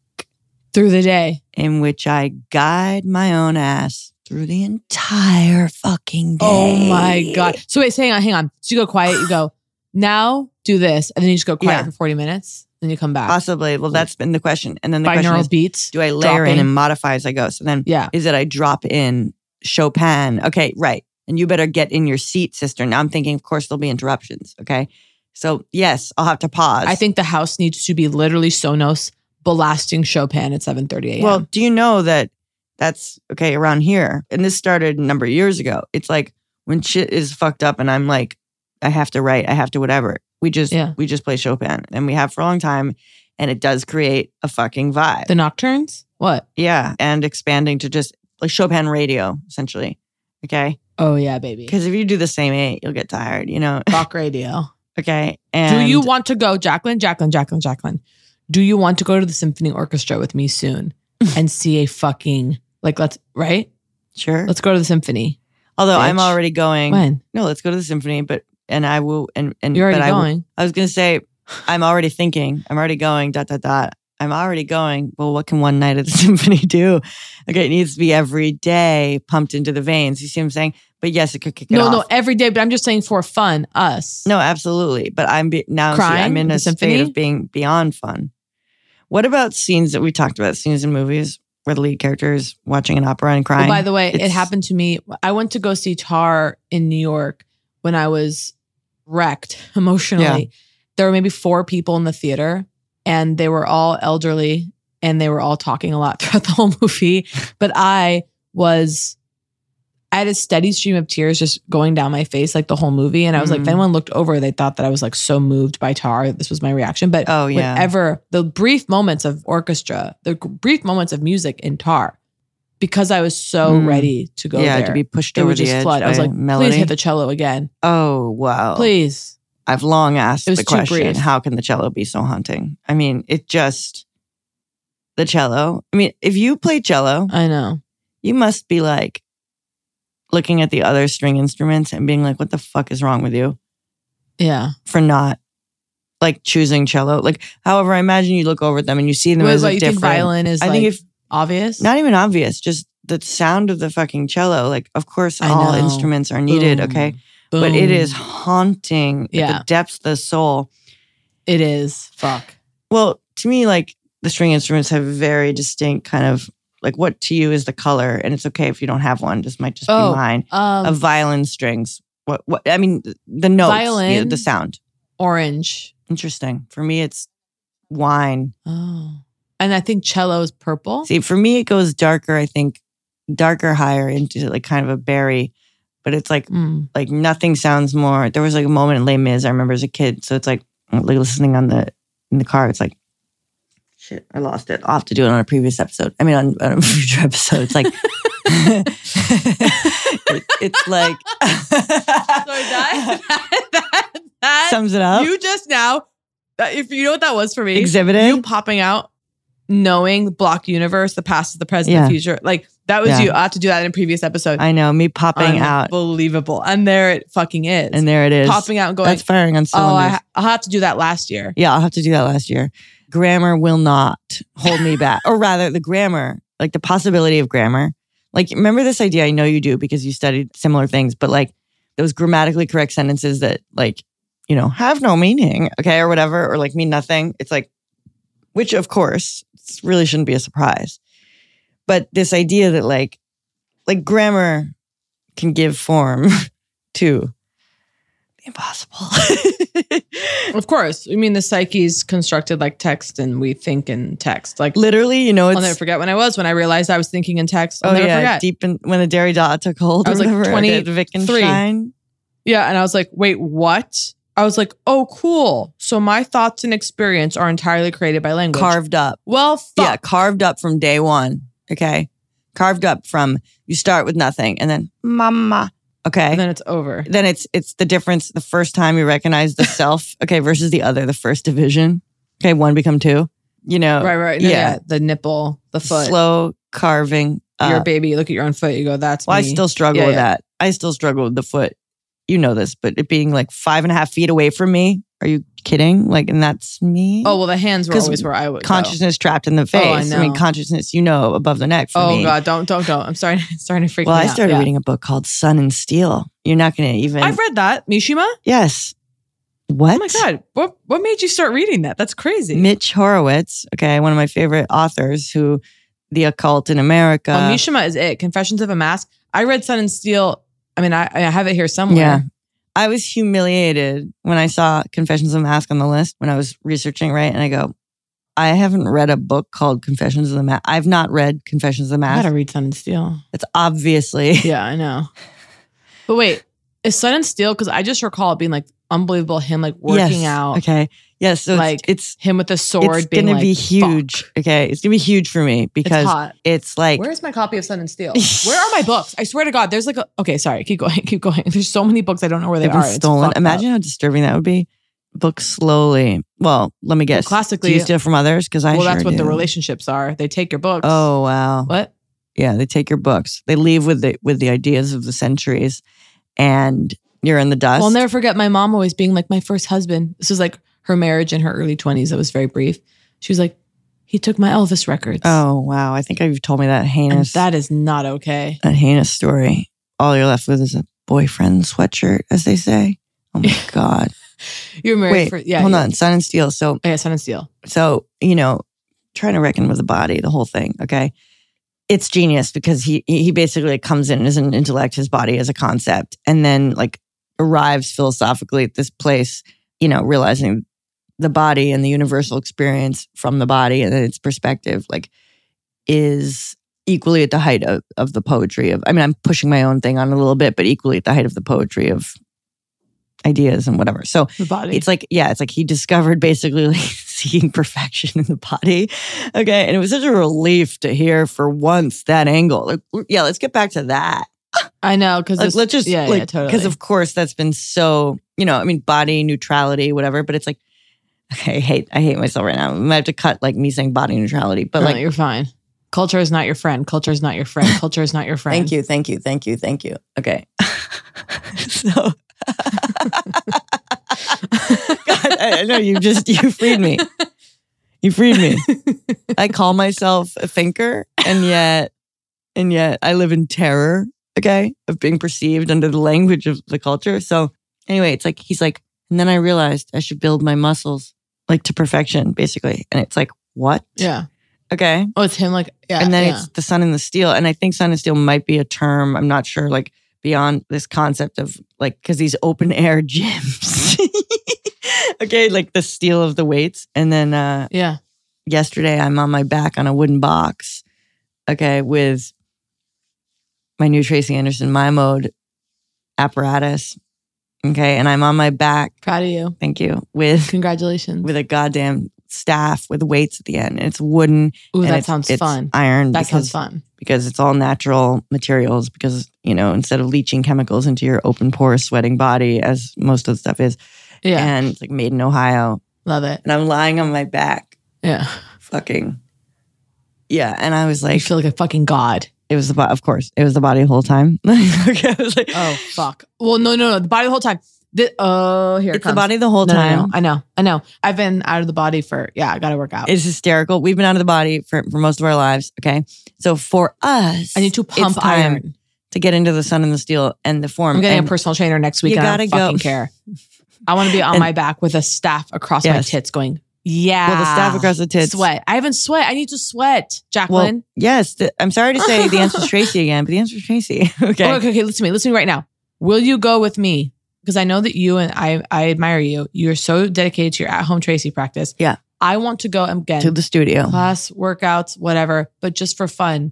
through the day in which I guide my own ass through the entire fucking oh day. Oh my god! So wait, so hang on, hang on. So you go quiet. You go now. Do this, and then you just go quiet Yeah. for forty minutes. Then you come back. Possibly. Well, that's been the question. And then the question Binaural is, beats. do I layer in dropping. and modify as I go? So then, yeah, is it I drop in Chopin? Okay, right. And you better get in your seat, sister. Now I'm thinking, of course, there'll be interruptions. Okay. So yes, I'll have to pause. I think the house needs to be literally Sonos blasting Chopin at seven thirty a.m. Well, do you know that that's okay around here? And this started a number of years ago. It's like when shit is fucked up and I'm like, I have to write, I have to whatever. We just Yeah. we just play Chopin and we have for a long time, and it does create a fucking vibe. the nocturnes. What? yeah, and expanding to just like Chopin radio essentially. Okay, Oh yeah, baby. because if you do the same eight, you'll get tired. You know. Rock radio. Okay, and Do you want to go, Jacqueline? Jacqueline, Jacqueline, Jacqueline. Do you want to go to the symphony orchestra with me soon and see a fucking like let's right? Sure. Let's go to the symphony. Although I'm already going. When? No, let's go to the symphony. But and I will and and You're already but I going. I was gonna say I'm already thinking. I'm already going. Dot dot dot. I'm already going, well, what can one night at the symphony do? Okay, it needs to be every day pumped into the veins. You see what I'm saying? But yes, it could kick it No, off. no, every day. But I'm just saying for fun, us. No, absolutely. But I'm be- now Crying I'm in a state of being beyond fun. What about scenes that we talked about? Scenes in movies where the lead character is watching an opera and Oh, crying. by the way, it happened to me. I went to go see Tar in New York when I was wrecked emotionally. Yeah. There were maybe four people in the theater, and they were all elderly and they were all talking a lot throughout the whole movie. But I was, I had a steady stream of tears just going down my face like the whole movie. And I was like, if Mhm. anyone looked over, they thought that I was like so moved by Tar. This was my reaction. But Oh, yeah. whenever the brief moments of orchestra, the brief moments of music in Tar, because I was so Mm. ready to go Yeah, to be pushed over the just edge flood. I was like, melody. please hit the cello again. Oh, wow. Please. I've long asked It was the question brief. how can the cello be so haunting? I mean, it just, the cello. I mean, if you play cello, I know. you must be like looking at the other string instruments and being like, what the fuck is wrong with you Yeah. for not like choosing cello? Like, however, I imagine you look over at them and you see them What, as what, a you think violin is I like think if obvious? not even obvious, just the sound of the fucking cello. Like, of course, I all know. instruments are needed, Boom. okay? But it is haunting at Yeah. the depths of the soul. It is. Fuck. Well, to me, like the string instruments have very distinct kind of like what to you is the color, and it's okay if you don't have one. This might just Oh, be mine. um, of violin strings. What? What? I mean, the notes, the- the sound. Orange. Interesting. For me, it's wine. Oh. And I think cello is purple. See, for me, it goes darker. I think darker, higher into like kind of a berry. But it's like Mm. like nothing sounds more. There was like a moment in Les Mis I remember as a kid. So it's like like listening on the in the car. It's like shit. I lost it. I'll have to do it on a previous episode. I mean, on, on a future episode. It's like it- it's like Sorry, that, that, that Sums it up. You just now, if you know what that was for me, Exhibiting? you popping out, knowing block universe, the past, the present, Yeah. the future. Like that was Yeah. you. I have to do that in a previous episode. I know me popping out, unbelievable, and there it fucking is, and there it is, popping out and going. That's firing on oh, cylinders. I, I'll have to do that last year. Yeah, I'll have to do that last year. Grammar will not hold me back. or rather, the grammar, like the possibility of grammar. Like, remember this idea? I know you do because you studied similar things, but like those grammatically correct sentences that, like, you know, have no meaning, okay, or whatever, or like mean nothing. It's like, which of course really shouldn't be a surprise. But this idea that, like, like grammar can give form to impossible. Of course, I mean the psyche's constructed like text, and we think in text. Like Literally, you know, I'll never forget when I was when I realized I was thinking in text. I'll oh never yeah, forget. deep in when the Derrida took hold. I was like whatever, twenty okay, Wittgenstein. Yeah, and I was like, wait, what? I was like, oh, cool. So my thoughts and experience are entirely created by language. carved up. Well, fuck. Yeah, carved up from day one. Okay, carved up from you start with nothing and then mama. Okay, And then it's over. then it's it's the difference the first time you recognize the self. Okay, versus the other, the first division. Okay, one become two. You know, Right, right. No, yeah. The nipple, the foot. slow carving. Up. baby. You look at your own foot. You go, that's Well, I still struggle Yeah, with yeah. that. I still struggle with the foot. You know this, but it being like five and a half feet away from me. Are you kidding? Like, and that's me. Oh, well, the hands were always where I would go. consciousness trapped in the face. Oh, I mean, consciousness, you know, above the neck. For Oh, me. God. Don't, don't, don't. I'm starting, starting to freak out. Well, I out. started Yeah. reading a book called Sun and Steel. You're not going to even. I've read that. Mishima? Yes. What? Oh, my God. What, what made you start reading that? That's crazy. Mitch Horowitz. Okay, one of my favorite authors. Who, the occult in America. oh, Mishima is it. Confessions of a Mask. I read Sun and Steel. I mean, I, I have it here somewhere. Yeah. I was humiliated when I saw Confessions of a Mask on the list when I was researching, right? And I go, I haven't read a book called Confessions of the Mask. I've not read Confessions of the I Mask. gotta read Sun and Steel. It's obviously. Yeah, I know. But wait, is Sun and Steel? Because I just recall it being like unbelievable. Him like working Yes. out. Okay. Yes. So like it's, him with the sword. it's going to like, be "Fuck." huge. Okay. It's going to be huge for me because hot. it's like, Where's my copy of Sun and Steel? Where are my books? I swear to God, there's like a. Okay, sorry. Keep going. Keep going. There's so many books I don't know where they they've are. Stolen. fucked up. Imagine how disturbing that would be. Books slowly. Well, let me guess. classically- do you steal from others? Because I Well, sure that's what the relationships are. They take your books. Oh wow. what? Yeah, they take your books. They leave with the with the ideas of the centuries, and you're in the dust. Well, I'll never forget my mom always being like, my first husband. This was like her marriage in her early 20s. That was very brief. She was like, He took my Elvis records. Oh wow, I think you've told me that And heinous that is not okay. that heinous story. All you're left with is a boyfriend sweatshirt, as they say. Oh my god. You're married Wait, for yeah. hold yeah. on, Sun and Steel. So Oh, yeah, Sun and Steel. so you know trying to reckon with the body the whole thing okay it's genius because he he basically comes in as an intellect his body as a concept and then like arrives philosophically at this place you know realizing the body and the universal experience from the body and its perspective like is equally at the height of, of the poetry of i mean i'm pushing my own thing on a little bit but equally at the height of the poetry of ideas and whatever so The body. it's like yeah it's like he discovered basically like seeking perfection in the body okay and it was such a relief to hear for once that angle like yeah let's get back to that I know because like, let's just yeah, like yeah, totally. because of course that's been so you know i mean body neutrality whatever but it's like okay i hate i hate myself right now i might have to cut like me saying body neutrality but No, like you're fine. Culture is not your friend. Culture is not your friend. Culture is not your friend. Thank you, thank you, thank you, thank you. Okay. so God, I I know you just you freed me. You freed me. I call myself a thinker and yet and yet I live in terror, okay, of being perceived under the language of the culture. So anyway, it's like he's like, and then I realized I should build my muscles like to perfection, basically. And it's like, what? Yeah. Okay. Oh, it's him. Like yeah. and then yeah. it's the sun and the steel. And I think sun and steel might be a term. I'm not sure, like beyond this concept of like, because these open air gyms. okay. Like the steel of the weights. And then uh yeah. yesterday I'm on my back on a wooden box. Okay. With my new Tracy Anderson My Mode apparatus. Okay. And I'm on my back. Proud of you. Thank you. With Congratulations. with a goddamn staff with weights at the end. And it's wooden. Ooh, and that it's- sounds it's fun. Iron. That because, sounds fun. Because it's all natural materials. Because you know, instead of leaching chemicals into your open pore sweating body, as most of the stuff is, Yeah. and it's like made in Ohio. Love it. And I'm lying on my back, Yeah. fucking. Yeah, and I was You like, feel like a fucking god. it was the body. Of course, it was the body the whole time. okay, I was like, Oh fuck. Well, no, no, no. The body the whole time. The, oh, here it it's the body the whole No, no, time. no. I know. I know. I've been out of the body for yeah. I got to work out. It's hysterical. We've been out of the body for, for most of our lives. Okay. So for us, I need to pump iron. to get into the sun and the steel and the form. I'm getting And a personal trainer next week. you I gotta fucking go. care. I want to be on And- my back with a staff across my tits, going yeah. Well, the staff across the tits. Sweat. I haven't sweat. I need to sweat, Well, Jacqueline. yes. The, I'm sorry to say the answer is Tracy again, but the answer is Tracy. okay. Oh, okay, okay. Listen to me. Listen to me right now. Will you go with me? Because I know that you and I, I admire you. You're so dedicated to your at-home Tracy practice. Yeah. I want to go again. To the studio. class, workouts, whatever, but just for fun.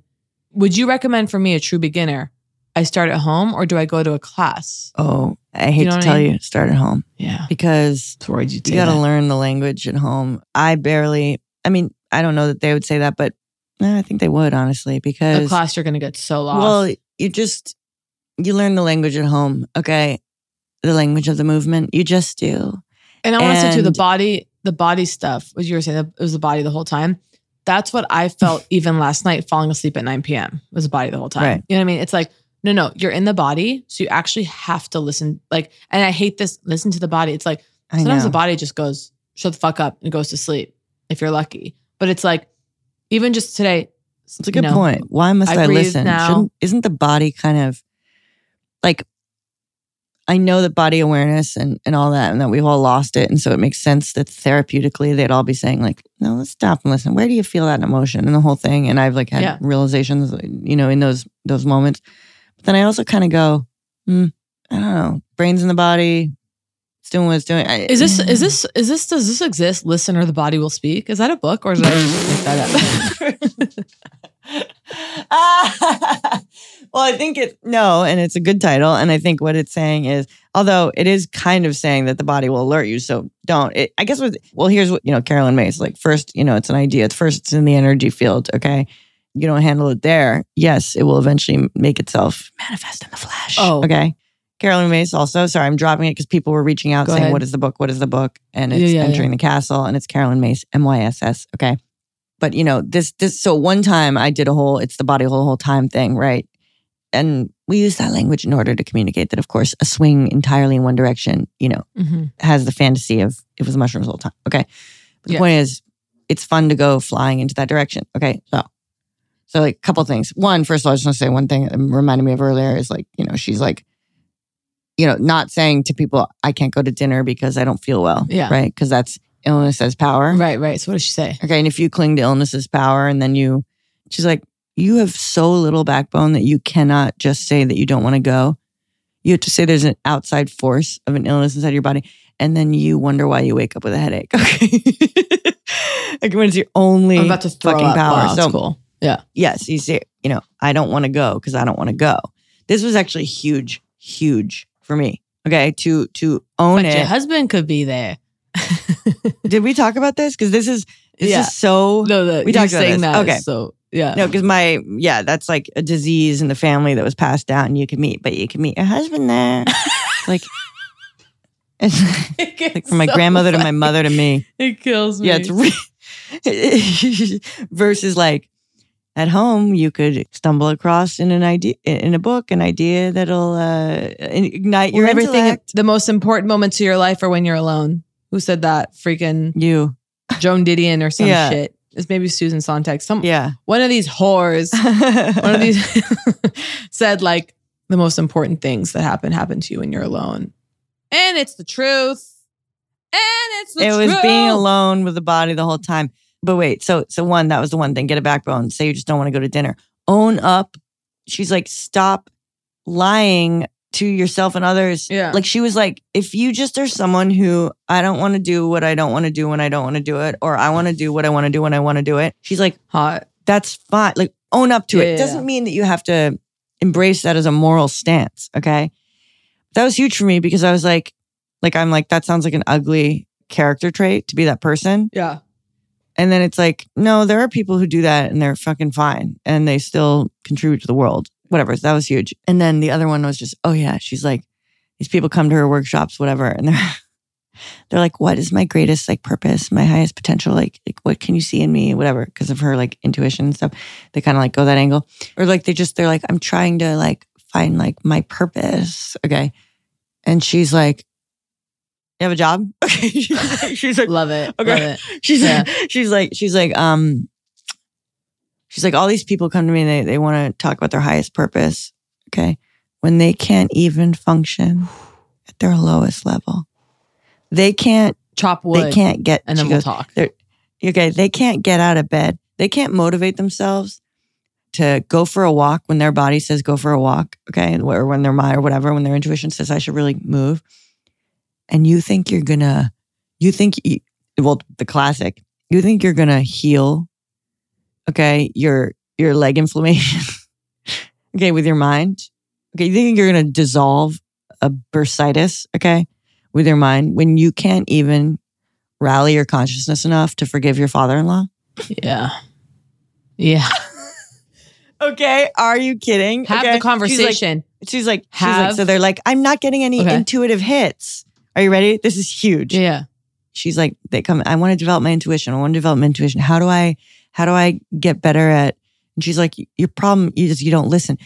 Would you recommend for me a true beginner? I start at home or do I go to a class? Oh, I hate know to what I tell mean? you, start at home Yeah. because That's where you you got to learn the language at home. I barely, I mean, I don't know that they would say that, but eh, I think they would, honestly, because The class you're gonna get so lost. well, you just, you learn the language at home. Okay. The language of the movement. You just do. and I want to say too, the body, the body stuff, what you were saying, it was the body the whole time. That's what I felt even last night, falling asleep at 9 p.m. was the body the whole time. Right. You know what I mean? It's like, no, no, you're in the body. So you actually have to listen. Like, and I hate this, listen to the body. It's like, sometimes the body just goes, shut the fuck up and goes to sleep if you're lucky. But it's like, even just today, It's a good know, point. Why must I I, listen? now. Shouldn't, isn't the body kind of like I know that body awareness and, and all that, and that we've all lost it. And so it makes sense that therapeutically they'd all be saying, like, no, let's stop and listen. Where do you feel that emotion and the whole thing? And I've like had Yeah. realizations, you know, in those those moments. But then I also kind of go, hmm, I don't know, brains in the body, it's doing what it's doing. I, Is this is this is this does this exist? Listen or the body will speak. Is that a book or is that that up? well, I think it no, and it's a good title. And I think what it's saying is, although it is kind of saying that the body will alert you, so don't. It, I guess what well, here's what you know, Caroline Myss like first, you know, it's an idea. First, it's in the energy field. Okay, you don't handle it there. Yes, it will eventually make itself manifest in the flesh. Oh. okay. Caroline Myss also. Sorry, I'm dropping it because people were reaching out Go saying, ahead. "What is the book? What is the book?" And it's yeah, entering yeah. the castle, and it's Caroline Myss, M Y S S. Okay but you know this this so one time i did a whole it's the body whole whole time thing right and we use that language in order to communicate that of course a swing entirely in one direction you know Mhm. has the fantasy of it was mushrooms all the time okay but the Yeah. point is it's fun to go flying into that direction. Okay. So, so like a couple things. One, first of all, I just want to say one thing that reminded me of earlier is like, you know, she's like, you know, not saying to people, I can't go to dinner because I don't feel well. Yeah. Right. Because that's illness as power. Right, right. So what does she say? Okay. And if you cling to illness as power and then you, she's like, you have so little backbone that you cannot just say that you don't want to go. You have to say there's an outside force of an illness inside your body. And then you wonder why you wake up with a headache. Okay. like when it's your only I'm about to throw fucking up. power. Wow, so cool. Yeah. yes, you say, you know, I don't want to go because I don't want to go. This was actually huge, huge for me. Okay. To to own But it. your husband could be there. Did we talk about this? Because this is this Yeah. is so No, the, we talked about saying this. that. Okay. So yeah. No, because my yeah, that's like a disease in the family that was passed down. You can meet, but you can meet your husband there. like it's like from my so grandmother to my mother to me. It kills me. Yeah, it's re- versus like at home you could stumble across in an idea in a book an idea that'll uh, ignite your Well, everything. intellect. The most important moments of your life are when you're alone. Who said that? Freaking you, Joan Didion or some Yeah. shit. It's maybe Susan Sontag. Some Yeah. One of these whores. one of these said like the most important things that happen happen to you when you're alone, and it's the truth. And it's the truth. it truth. was being alone with the body the whole time. But wait, so so one that was the one thing. Get a backbone. Say you just don't want to go to dinner. Own up. She's like, stop lying to yourself and others. Yeah. Like she was like, if you just are someone who I don't want to do what I don't want to do when I don't want to do it, or I want to do what I want to do when I want to do it. She's like, hot. That's fine. Like own up to Yeah, it. yeah, It doesn't yeah. mean that you have to embrace that as a moral stance. Okay. That was huge for me because I was like, like I'm like, that sounds like an ugly character trait to be that person. Yeah. And then it's like, no, there are people who do that and they're fucking fine and they still contribute to the world. Whatever. So that was huge. And then the other one was just, oh yeah, she's like, these people come to her workshops, whatever, and they're they're like, what is my greatest like purpose, my highest potential? Like, like what can you see in me? Whatever, because of her like intuition and stuff. They kind of like go that angle. Or like they just they're like, I'm trying to like find like my purpose. Okay. And she's like, You have a job? Okay. she's like, she's like Love it. Okay. Love it. She's Yeah. like, she's like, she's like, um, she's like, all these people come to me and they, they want to talk about their highest purpose. Okay. When they can't even function at their lowest level, they can't chop wood. They can't get, and then we'll goes, talk. Okay. They can't get out of bed. They can't motivate themselves to go for a walk when their body says go for a walk. Okay. Or when their mind or whatever, when their intuition says I should really move. And you think you're gonna, you think, you, well, the classic, you think you're gonna heal, okay, your, your leg inflammation, okay, with your mind. Okay. You think you're gonna dissolve a bursitis, okay, with your mind when you can't even rally your consciousness enough to forgive your father in law? Yeah. Yeah. Okay, are you kidding? Have Okay. the She's like- conversation. She's like, she's like, Have- so they're like, I'm not getting any Okay. intuitive hits. Are you ready? This is huge. Yeah. She's like, they come, I want to develop my intuition. I want to develop my intuition. How do I, how do I get better at, and she's like, your problem is you don't listen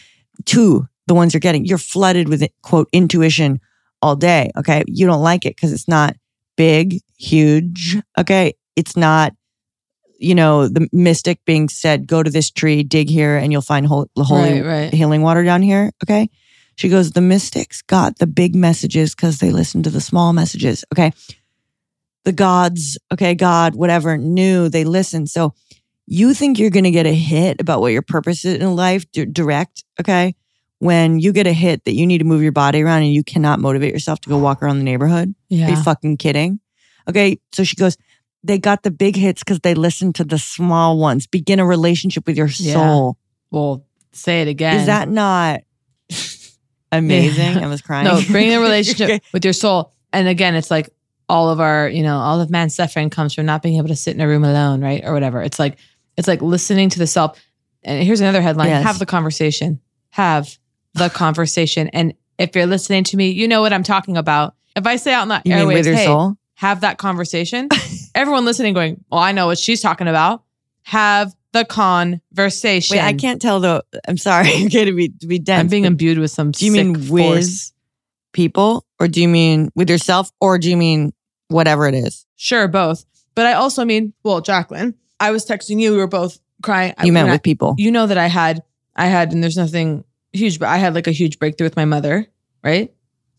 to the ones you're getting. You're flooded with quote intuition all day. Okay. You don't like it because it's not big, huge. Okay. It's not, you know, the mystic being said, go to this tree, dig here, and you'll find hol- holy Right, right. healing water down here. Okay. She goes, the mystics got the big messages because they listened to the small messages. Okay. The gods, okay, God, whatever, knew they listened. So you think you're going to get a hit about what your purpose is in life di- direct, okay? When you get a hit that you need to move your body around and you cannot motivate yourself to go walk around the neighborhood. Are Yeah. you fucking kidding? Okay. So she goes, they got the big hits because they listened to the small ones. Begin a relationship with your Yeah. soul. Well, say it again. Is that not amazing? Yeah. I was crying. No, bring a relationship Okay. with your soul. And again, it's like all of our, you know, all of man's suffering comes from not being able to sit in a room alone, right? Or whatever. It's like, it's like listening to the self. And here's another headline Yes. have the conversation. Have the conversation. And if you're listening to me, you know what I'm talking about. If I say out in the You airwaves, hey, soul? have that conversation, everyone listening going, well, I know what she's talking about. Have the conversation. Wait, I can't tell though. I'm sorry. Okay, to be to be dense. I'm being imbued with some Do you mean sick with force. people, or do you mean with yourself, or do you mean whatever it is? Sure, both. But I also mean, well, Jacqueline, I was texting you. We were both crying. You I- met with I- people. You know that I had, I had, and there's nothing huge, but I had like a huge breakthrough with my mother. Right?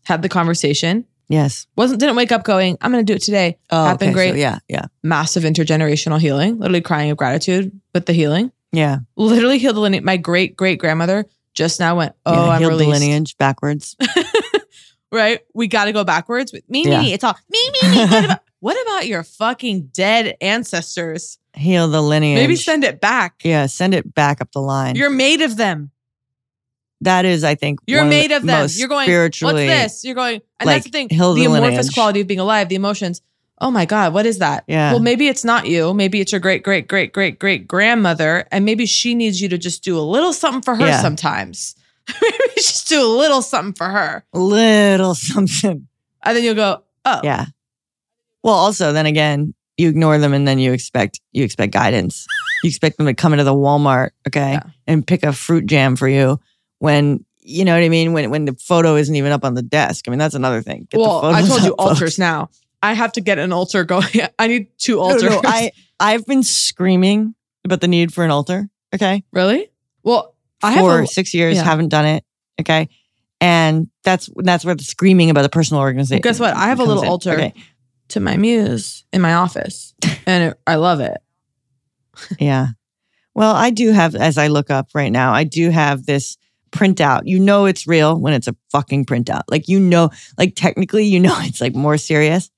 Had the conversation. Yes. Wasn't didn't wake up going, I'm going to do it today. Oh, Happened okay, great. so yeah, yeah, Massive intergenerational healing. Literally crying of gratitude with the healing. yeah. Literally healed the lineage. My great great grandmother just now went, oh, yeah, I'm healed released. the lineage backwards. right? We got to go backwards. Me, me, Yeah. me. It's all me, me, me. What about, your fucking dead ancestors? Heal the lineage. Maybe send it back. Yeah, send it back up the line. You're made of them. that is, I think, You're one made the of them. You're going, what's this? You're going, and like, that's the thing. heal The the amorphous lineage. quality of being alive, the emotions. Oh my God, what is that? Yeah. Well, maybe it's not you. Maybe it's your great, great, great, great, great grandmother. And maybe she needs you to just do a little something for her Yeah. sometimes. maybe just do a little something for her. A Little something. And then you'll go, oh. Yeah. Well, also, then again, you ignore them and then you expect you expect guidance. you expect them to come into the Walmart, okay, and pick a fruit jam for you when you know what I mean. When when the photo isn't even up on the desk. I mean, that's another thing. Get the well, I told you up, folks. altars now. I have to get an altar going. I need two altars. no, no, I I've been screaming about the need for an altar. Okay, really? Well, I have for a- six years, yeah. haven't done it. Okay, and that's that's where the screaming about the personal organization. Well, guess what? I have a little in. altar Okay. To my muse in my office, and it, I love it. Yeah. Well, I do have, as I look up right now, I do have this printout. You know it's real when it's a fucking printout. Like you know, like technically, you know it's like more serious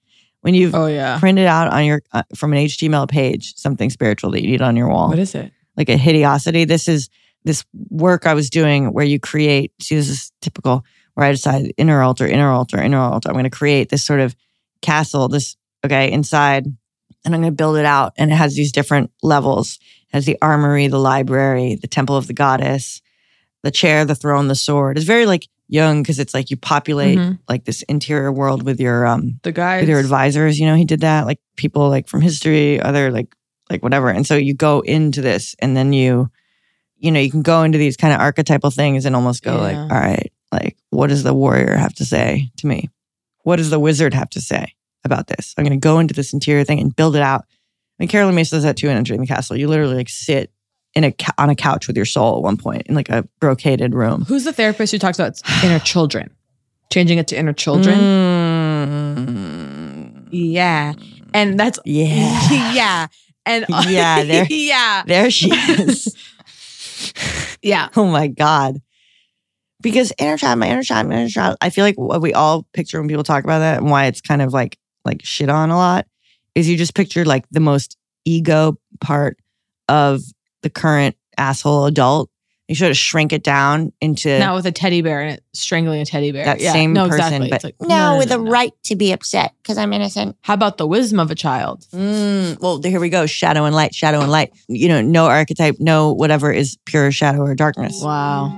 when you've oh yeah printed out on your uh, from an HTML page something spiritual that you need on your wall. What is it? Like a hideosity. This is this work I was doing where you create. See, this is typical. Where I decided inner altar, inner altar, inner altar. I'm going to create this sort of castle. This okay inside and I'm going to build it out. And it has these different levels. It has the armory, the library, the temple of the goddess, the chair, the throne, the sword. It's very like Jung because it's like you populate Mhm. like this interior world with your um The guys. with your advisors. You know, he did that. Like people like from history, other like like whatever. And so you go into this, and then you, you know, you can go into these kind of archetypal things and almost go like, all right, like what does the warrior have to say to me? What does the wizard have to say about this? I'm going to go into this interior thing and build it out. Mean, Caroline Myss does that too in Entering the Castle. You literally like sit in a on a couch with your soul at one point in like a brocaded room. Who's the therapist who talks about inner children? Changing it to inner children. Mm. Yeah, and that's yeah, yeah, and Yeah, there- yeah, There she is. yeah. Oh my God. Because inner child, my inner child, my inner child. I feel like what we all picture when people talk about that and why it's kind of like like shit on a lot is you just picture like the most ego part of the current asshole adult. You sort of shrink it down into not with a teddy bear and it strangling a teddy bear. that Yeah, same no, person, exactly. but It's like, now no, with no, a no. right to be upset because I'm innocent. How about the wisdom of a child? Mm, well, here we go. Shadow and light, shadow and light. You know, no archetype, no whatever is pure shadow or darkness. Wow.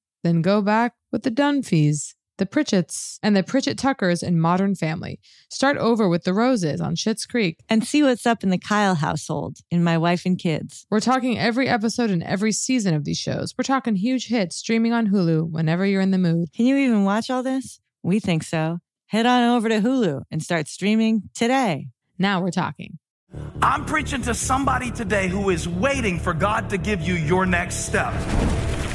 Then go back with the Dunphys, the Pritchetts, and the Pritchett Tuckers in Modern Family. Start over with the Roses on Schitt's Creek. And see what's up in the Kyle household in My Wife and Kids. We're talking every episode and every season of these shows. We're talking huge hits streaming on Hulu whenever you're in the mood. Can you even watch all this? We think so. Head on over to Hulu and start streaming today. Now we're talking. I'm preaching to somebody today who is waiting for God to give you your next step.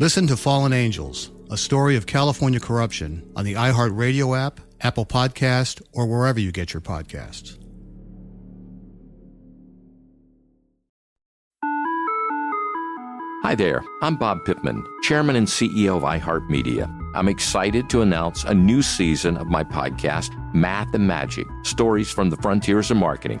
Listen to Fallen Angels, a story of California corruption on the iHeartRadio app, Apple Podcast, or wherever you get your podcasts. Hi there, I'm Bob Pittman, Chairman and CEO of iHeartMedia. I'm excited to announce a new season of my podcast, Math and Magic Stories from the Frontiers of Marketing.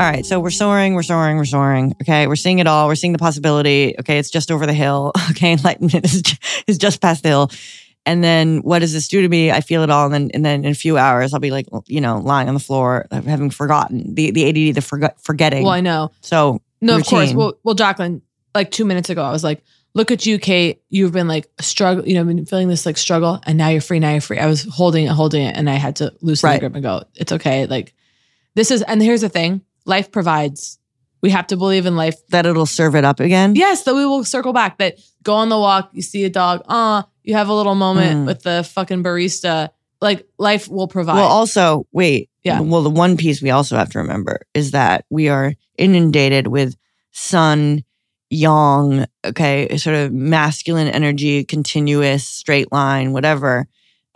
All right, so we're soaring, we're soaring, we're soaring. Okay, we're seeing it all. We're seeing the possibility. Okay, it's just over the hill. Okay, enlightenment is just, is just past the hill. And then what does this do to me? I feel it all, and then and then in a few hours I'll be like, you know, lying on the floor, having forgotten the the ADD, the forget, forgetting. Well, I know. So No, of course. Well, well, Jacqueline, like two minutes ago, I was like, look at you, Kate. You've been like struggle, you know, been feeling this like struggle, and now you're free. Now you're free. I was holding it, holding it, and I had to loosen Right. the grip and go, it's okay. Like this is, and here's the thing: life provides. We have to believe in life that it'll serve it up again. Yes, that we will circle back. That go on the walk, you see a dog, ah, you have a little moment Mm. with the fucking barista. Like life will provide. Well, also, wait. Yeah. Well, the one piece we also have to remember is that we are inundated with sun, yang, okay, sort of masculine energy, continuous, straight line, whatever.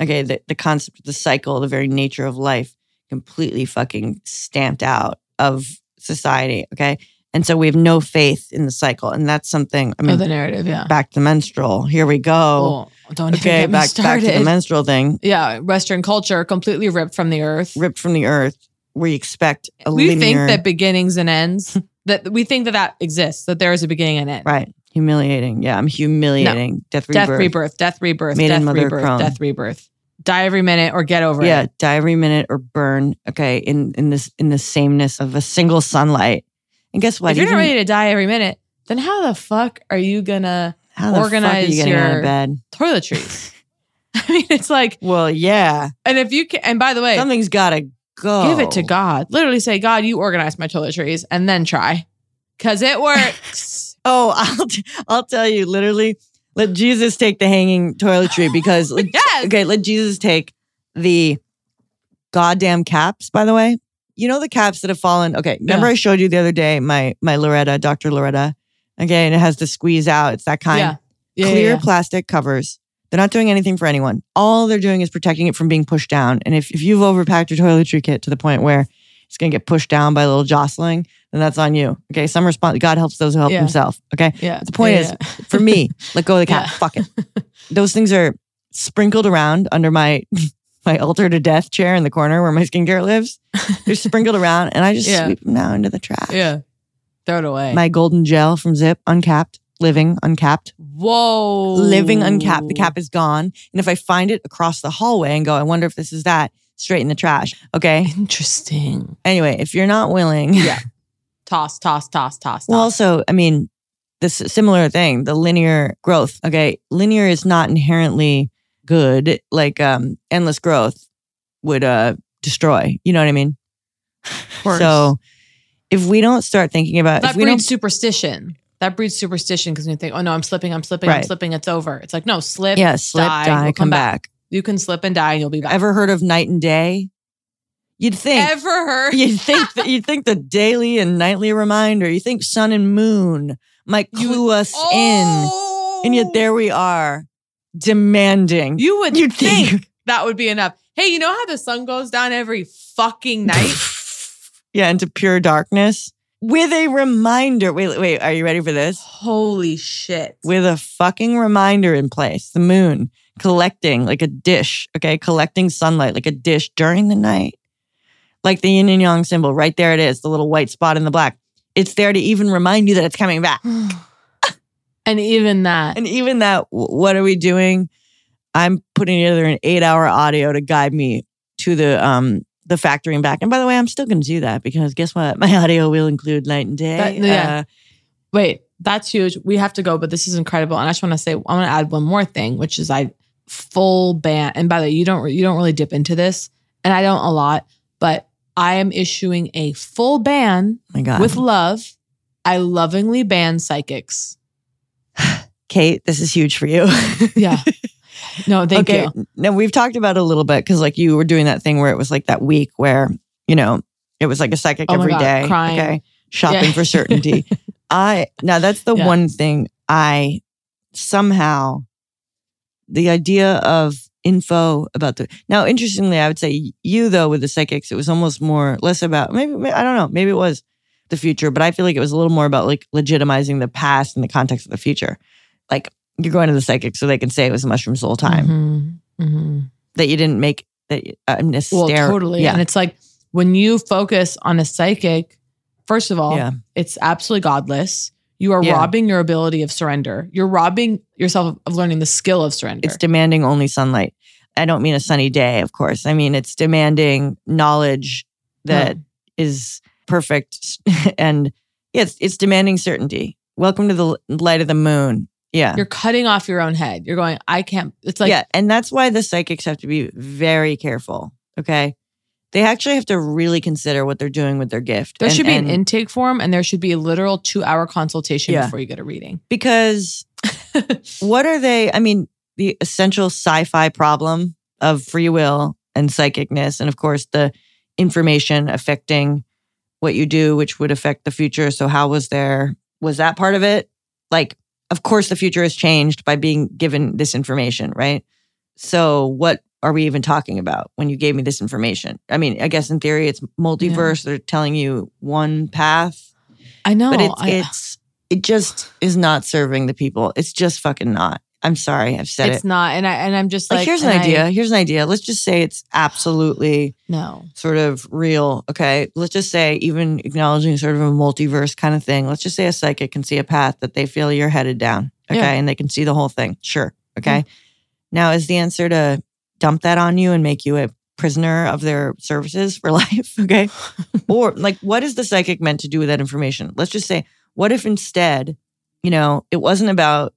Okay, the, the concept of the cycle, the very nature of life, completely fucking stamped out of society. Okay. And so we have no faith in the cycle. And that's something, I mean, oh, the narrative, yeah. back to menstrual. Here we go. Oh, don't even okay, get me back, back to the menstrual thing. Yeah, Western culture completely ripped from the earth. ripped from the earth We expect a we linear, think that beginnings and ends that we think that that exists that there is a beginning and end right humiliating yeah i'm humiliating death rebirth death rebirth death rebirth Maiden death mother rebirth crone. death rebirth die every minute or get over yeah it. Yeah, die every minute or burn okay in in this in the sameness of a single sunlight. And guess what? If you're not ready to die every minute then how the fuck are you gonna How the fuck are organize you your bed? toiletries? I mean it's like well yeah. And if you can and by the way something's gotta go. give it to god. Literally say god you organize my toiletries and then try. Because it works. Oh i'll t- i'll tell you literally let jesus take the hanging toiletry because like, okay let jesus take the goddamn caps by the way you know the caps that have fallen okay remember Yeah. i showed you the other day my my loretta dr loretta okay and it has the squeeze out it's that kind Yeah. Yeah, clear plastic covers They're not doing anything for anyone. All they're doing is protecting it from being pushed down. And if, if you've overpacked your toiletry kit to the point where it's going to get pushed down by a little jostling, then that's on you. Okay. Some response, God helps those who help Yeah. themselves. Okay. Yeah. But the point Yeah, is, yeah. for me, let go of the cat. Fuck it. Those things are sprinkled around under my my altar to death chair in the corner where my skincare lives. They're sprinkled around, and I just sweep them down into the trash. Yeah. Throw it away. My golden gel from Zip, uncapped, living uncapped, Whoa. living uncapped. The cap is gone, and if I find it across the hallway and go, I wonder if this is that. Straight in the trash. Okay. Interesting. Anyway, if you're not willing, Yeah. Toss, toss, toss, toss, Well, toss. also, I mean, this similar thing, the linear growth. Okay, linear is not inherently good. Like um, endless growth would uh destroy. You know what I mean? course. So if we don't start thinking about that if we breeds superstition. That breeds superstition because you think, oh no, I'm slipping, I'm slipping, I'm slipping, it's over. It's like, no, slip, yeah, slip, die, you'll come back. You can slip and die and you'll be back. Ever heard of night and day? You'd think Ever heard? You'd think that you'd think the daily and nightly reminder. You think sun and moon might clue us in, and yet oh. there we are, demanding. You would You'd think, think. that would be enough. Hey, you know how the sun goes down every fucking night? yeah, into pure darkness with a reminder. Wait, wait, are you ready for this? Holy shit. With a fucking reminder in place, the moon collecting like a dish, okay, collecting sunlight like a dish during the night, like the yin and yang symbol. Right there it is, the little white spot in the black. It's there to even remind you that it's coming back. and even that. And even that, what are we doing? I'm putting together an eight hour audio to guide me to the um the factory and back. And by the way, I'm still going to do that because guess what? My audio will include night and day. That- yeah. Uh, Wait, that's huge. We have to go, but this is incredible. And I just want to say, I want to add one more thing, which is I full ban. And by the way, you don't you don't really dip into this, and I don't a lot, but I am issuing a full ban oh my God. with love. I lovingly ban psychics. Kate, this is huge for you. Yeah. No, thank okay. you. Now we've talked about it a little bit because like you were doing that thing where it was like that week where, you know, it was like a psychic Oh every God, day. crying. Okay. Shopping Yeah. for certainty. I now that's the Yeah. one thing I somehow the idea of info about the now interestingly I would say you though with the psychics it was almost more less about maybe, I don't know maybe it was the future but I feel like it was a little more about like legitimizing the past in the context of the future like you're going to the psychic so they can say it was a mushroom soul time Mhm, mhm. that you didn't make that uh, Well, hyster- totally. yeah And it's like when you focus on a psychic, first of all, Yeah. it's absolutely godless. You are Yeah. robbing your ability of surrender. You're robbing yourself of learning the skill of surrender. it's demanding only sunlight I don't mean a sunny day of course I mean it's demanding knowledge that is perfect and it's it's demanding certainty welcome to the light of the moon yeah You're cutting off your own head. You're going, I can't. It's like, yeah, and that's why the psychics have to be very careful. Okay, they actually have to really consider what they're doing with their gift. there And- should be an intake form and there should be a literal two hour consultation Yeah. before you get a reading. because what are they? I mean, the essential sci-fi problem of free will and psychicness, and of course the information affecting what you do, which would affect the future. So, how was there? Was that part of it? Like, of course, the future has changed by being given this information, right? So, what are we even talking about when you gave me this information? I mean, I guess in theory, it's multiverse. They're telling you one path. I know. But it's I- it's it just is not serving the people. It's just fucking not. I'm sorry, I've said it's it. not. And I and I'm just Like, like, here's an and I- idea. here's an idea. Let's just say it's absolutely no. sort of real. Okay. Let's just say even acknowledging sort of a multiverse kind of thing. Let's just say a psychic can see a path that they feel you're headed down. Okay. Yeah. And they can see the whole thing. Sure. Okay. Mm-hmm. Now is the answer to dump that on you and make you a prisoner of their services for life? Okay. or like what is the psychic meant to do with that information? Let's just say, what if instead, you know, it wasn't about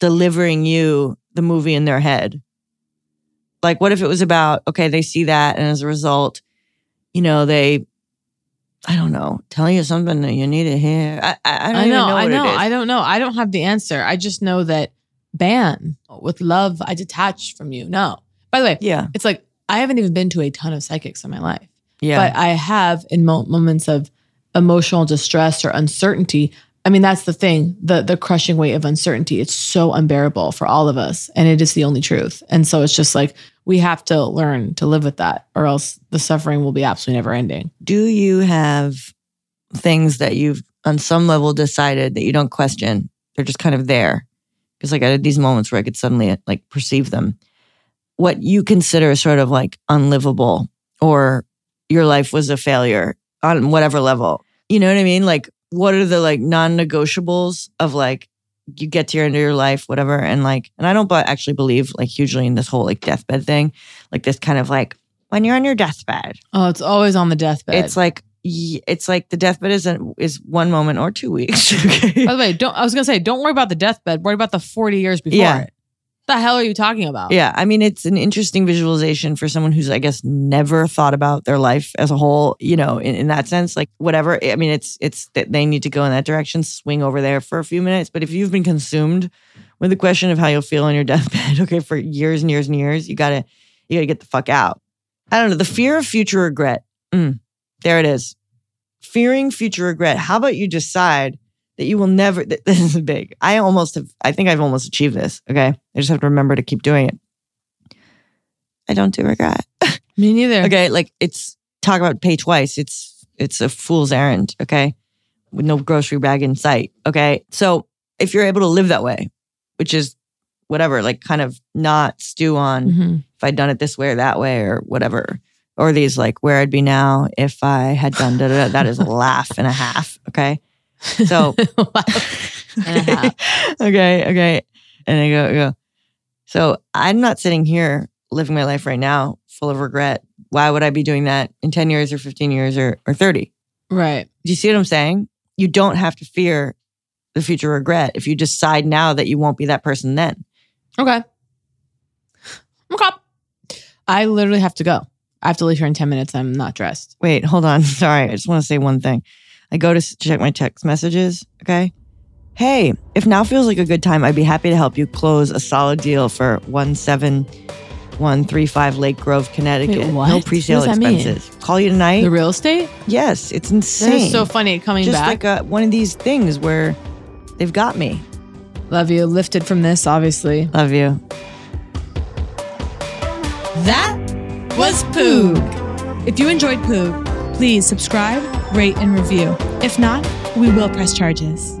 delivering you the movie in their head? Like, what if it was about, okay, they see that, and as a result, you know, they, I don't know, tell you something that you need to hear. I, I, I don't I know, know. I what know. It is. I don't know. I don't have the answer. I just know that ban with love, I detach from you. No. By the way, yeah, it's like I haven't even been to a ton of psychics in my life. Yeah. But I have in mo- moments of emotional distress or uncertainty, I mean, that's the thing the the crushing weight of uncertainty. It's so unbearable for all of us, and it is the only truth. And so it's just like we have to learn to live with that, or else the suffering will be absolutely never ending. Do you have things that you've on some level decided that you don't question? They're just kind of there. Because like I had these moments where I could suddenly like perceive them. What you consider sort of like unlivable or your life was a failure on whatever level. You know what I mean? Like what are the like non-negotiables of like you get to your end of your life, whatever, and like, and I don't but actually believe like hugely in this whole like deathbed thing, like this kind of like when you're on your deathbed. Oh, it's always on the deathbed. It's like it's like the deathbed isn't is one moment or two weeks. okay? By the way, don't I was gonna say, don't worry about the deathbed. Worry about the forty years before Yeah. it. The hell are you talking about? Yeah, I mean, it's an interesting visualization for someone who's, I guess, never thought about their life as a whole. You know, in, in that sense, like whatever. I mean, it's it's that they need to go in that direction, swing over there for a few minutes. But if you've been consumed with the question of how you'll feel on your deathbed, okay, for years and years and years, you gotta you gotta get the fuck out. I don't know the fear of future regret. Mm, there it is. Fearing future regret. How about you decide that you will never, this is big. I almost have, I think I've almost achieved this. Okay. I just have to remember to keep doing it. I don't do regret. Me neither. Okay. Like it's talk about pay twice. It's, it's a fool's errand. Okay. With no grocery bag in sight. Okay. So if you're able to live that way, which is whatever, like kind of not stew on Mhm. if I'd done it this way or that way or whatever. Or these like where I'd be now if I had done da, da, da. that is a laugh and a half. Okay. So okay, okay. And I go, I go. So I'm not sitting here living my life right now full of regret. Why would I be doing that in 10 years or 15 years or, or 30? Right. Do you see what I'm saying? You don't have to fear the future regret if you decide now that you won't be that person then. Okay. Okay. I literally have to go. I have to leave here in 10 minutes. I'm not dressed. Wait, hold on. Sorry. I just want to say one thing. I go to check my text messages. Okay. Hey, if now feels like a good time, I'd be happy to help you close a solid deal for 17135 Lake Grove, Connecticut. Wait, what? No pre-sale does that mean? expenses. Call you tonight. The real estate? Yes, it's That insane. is so funny coming Just back. like a, one of these things where they've got me. Love you. Lifted from this, obviously. Love you. That was Poog. If you enjoyed Poog, please subscribe, rate, and review. If not, we will press charges.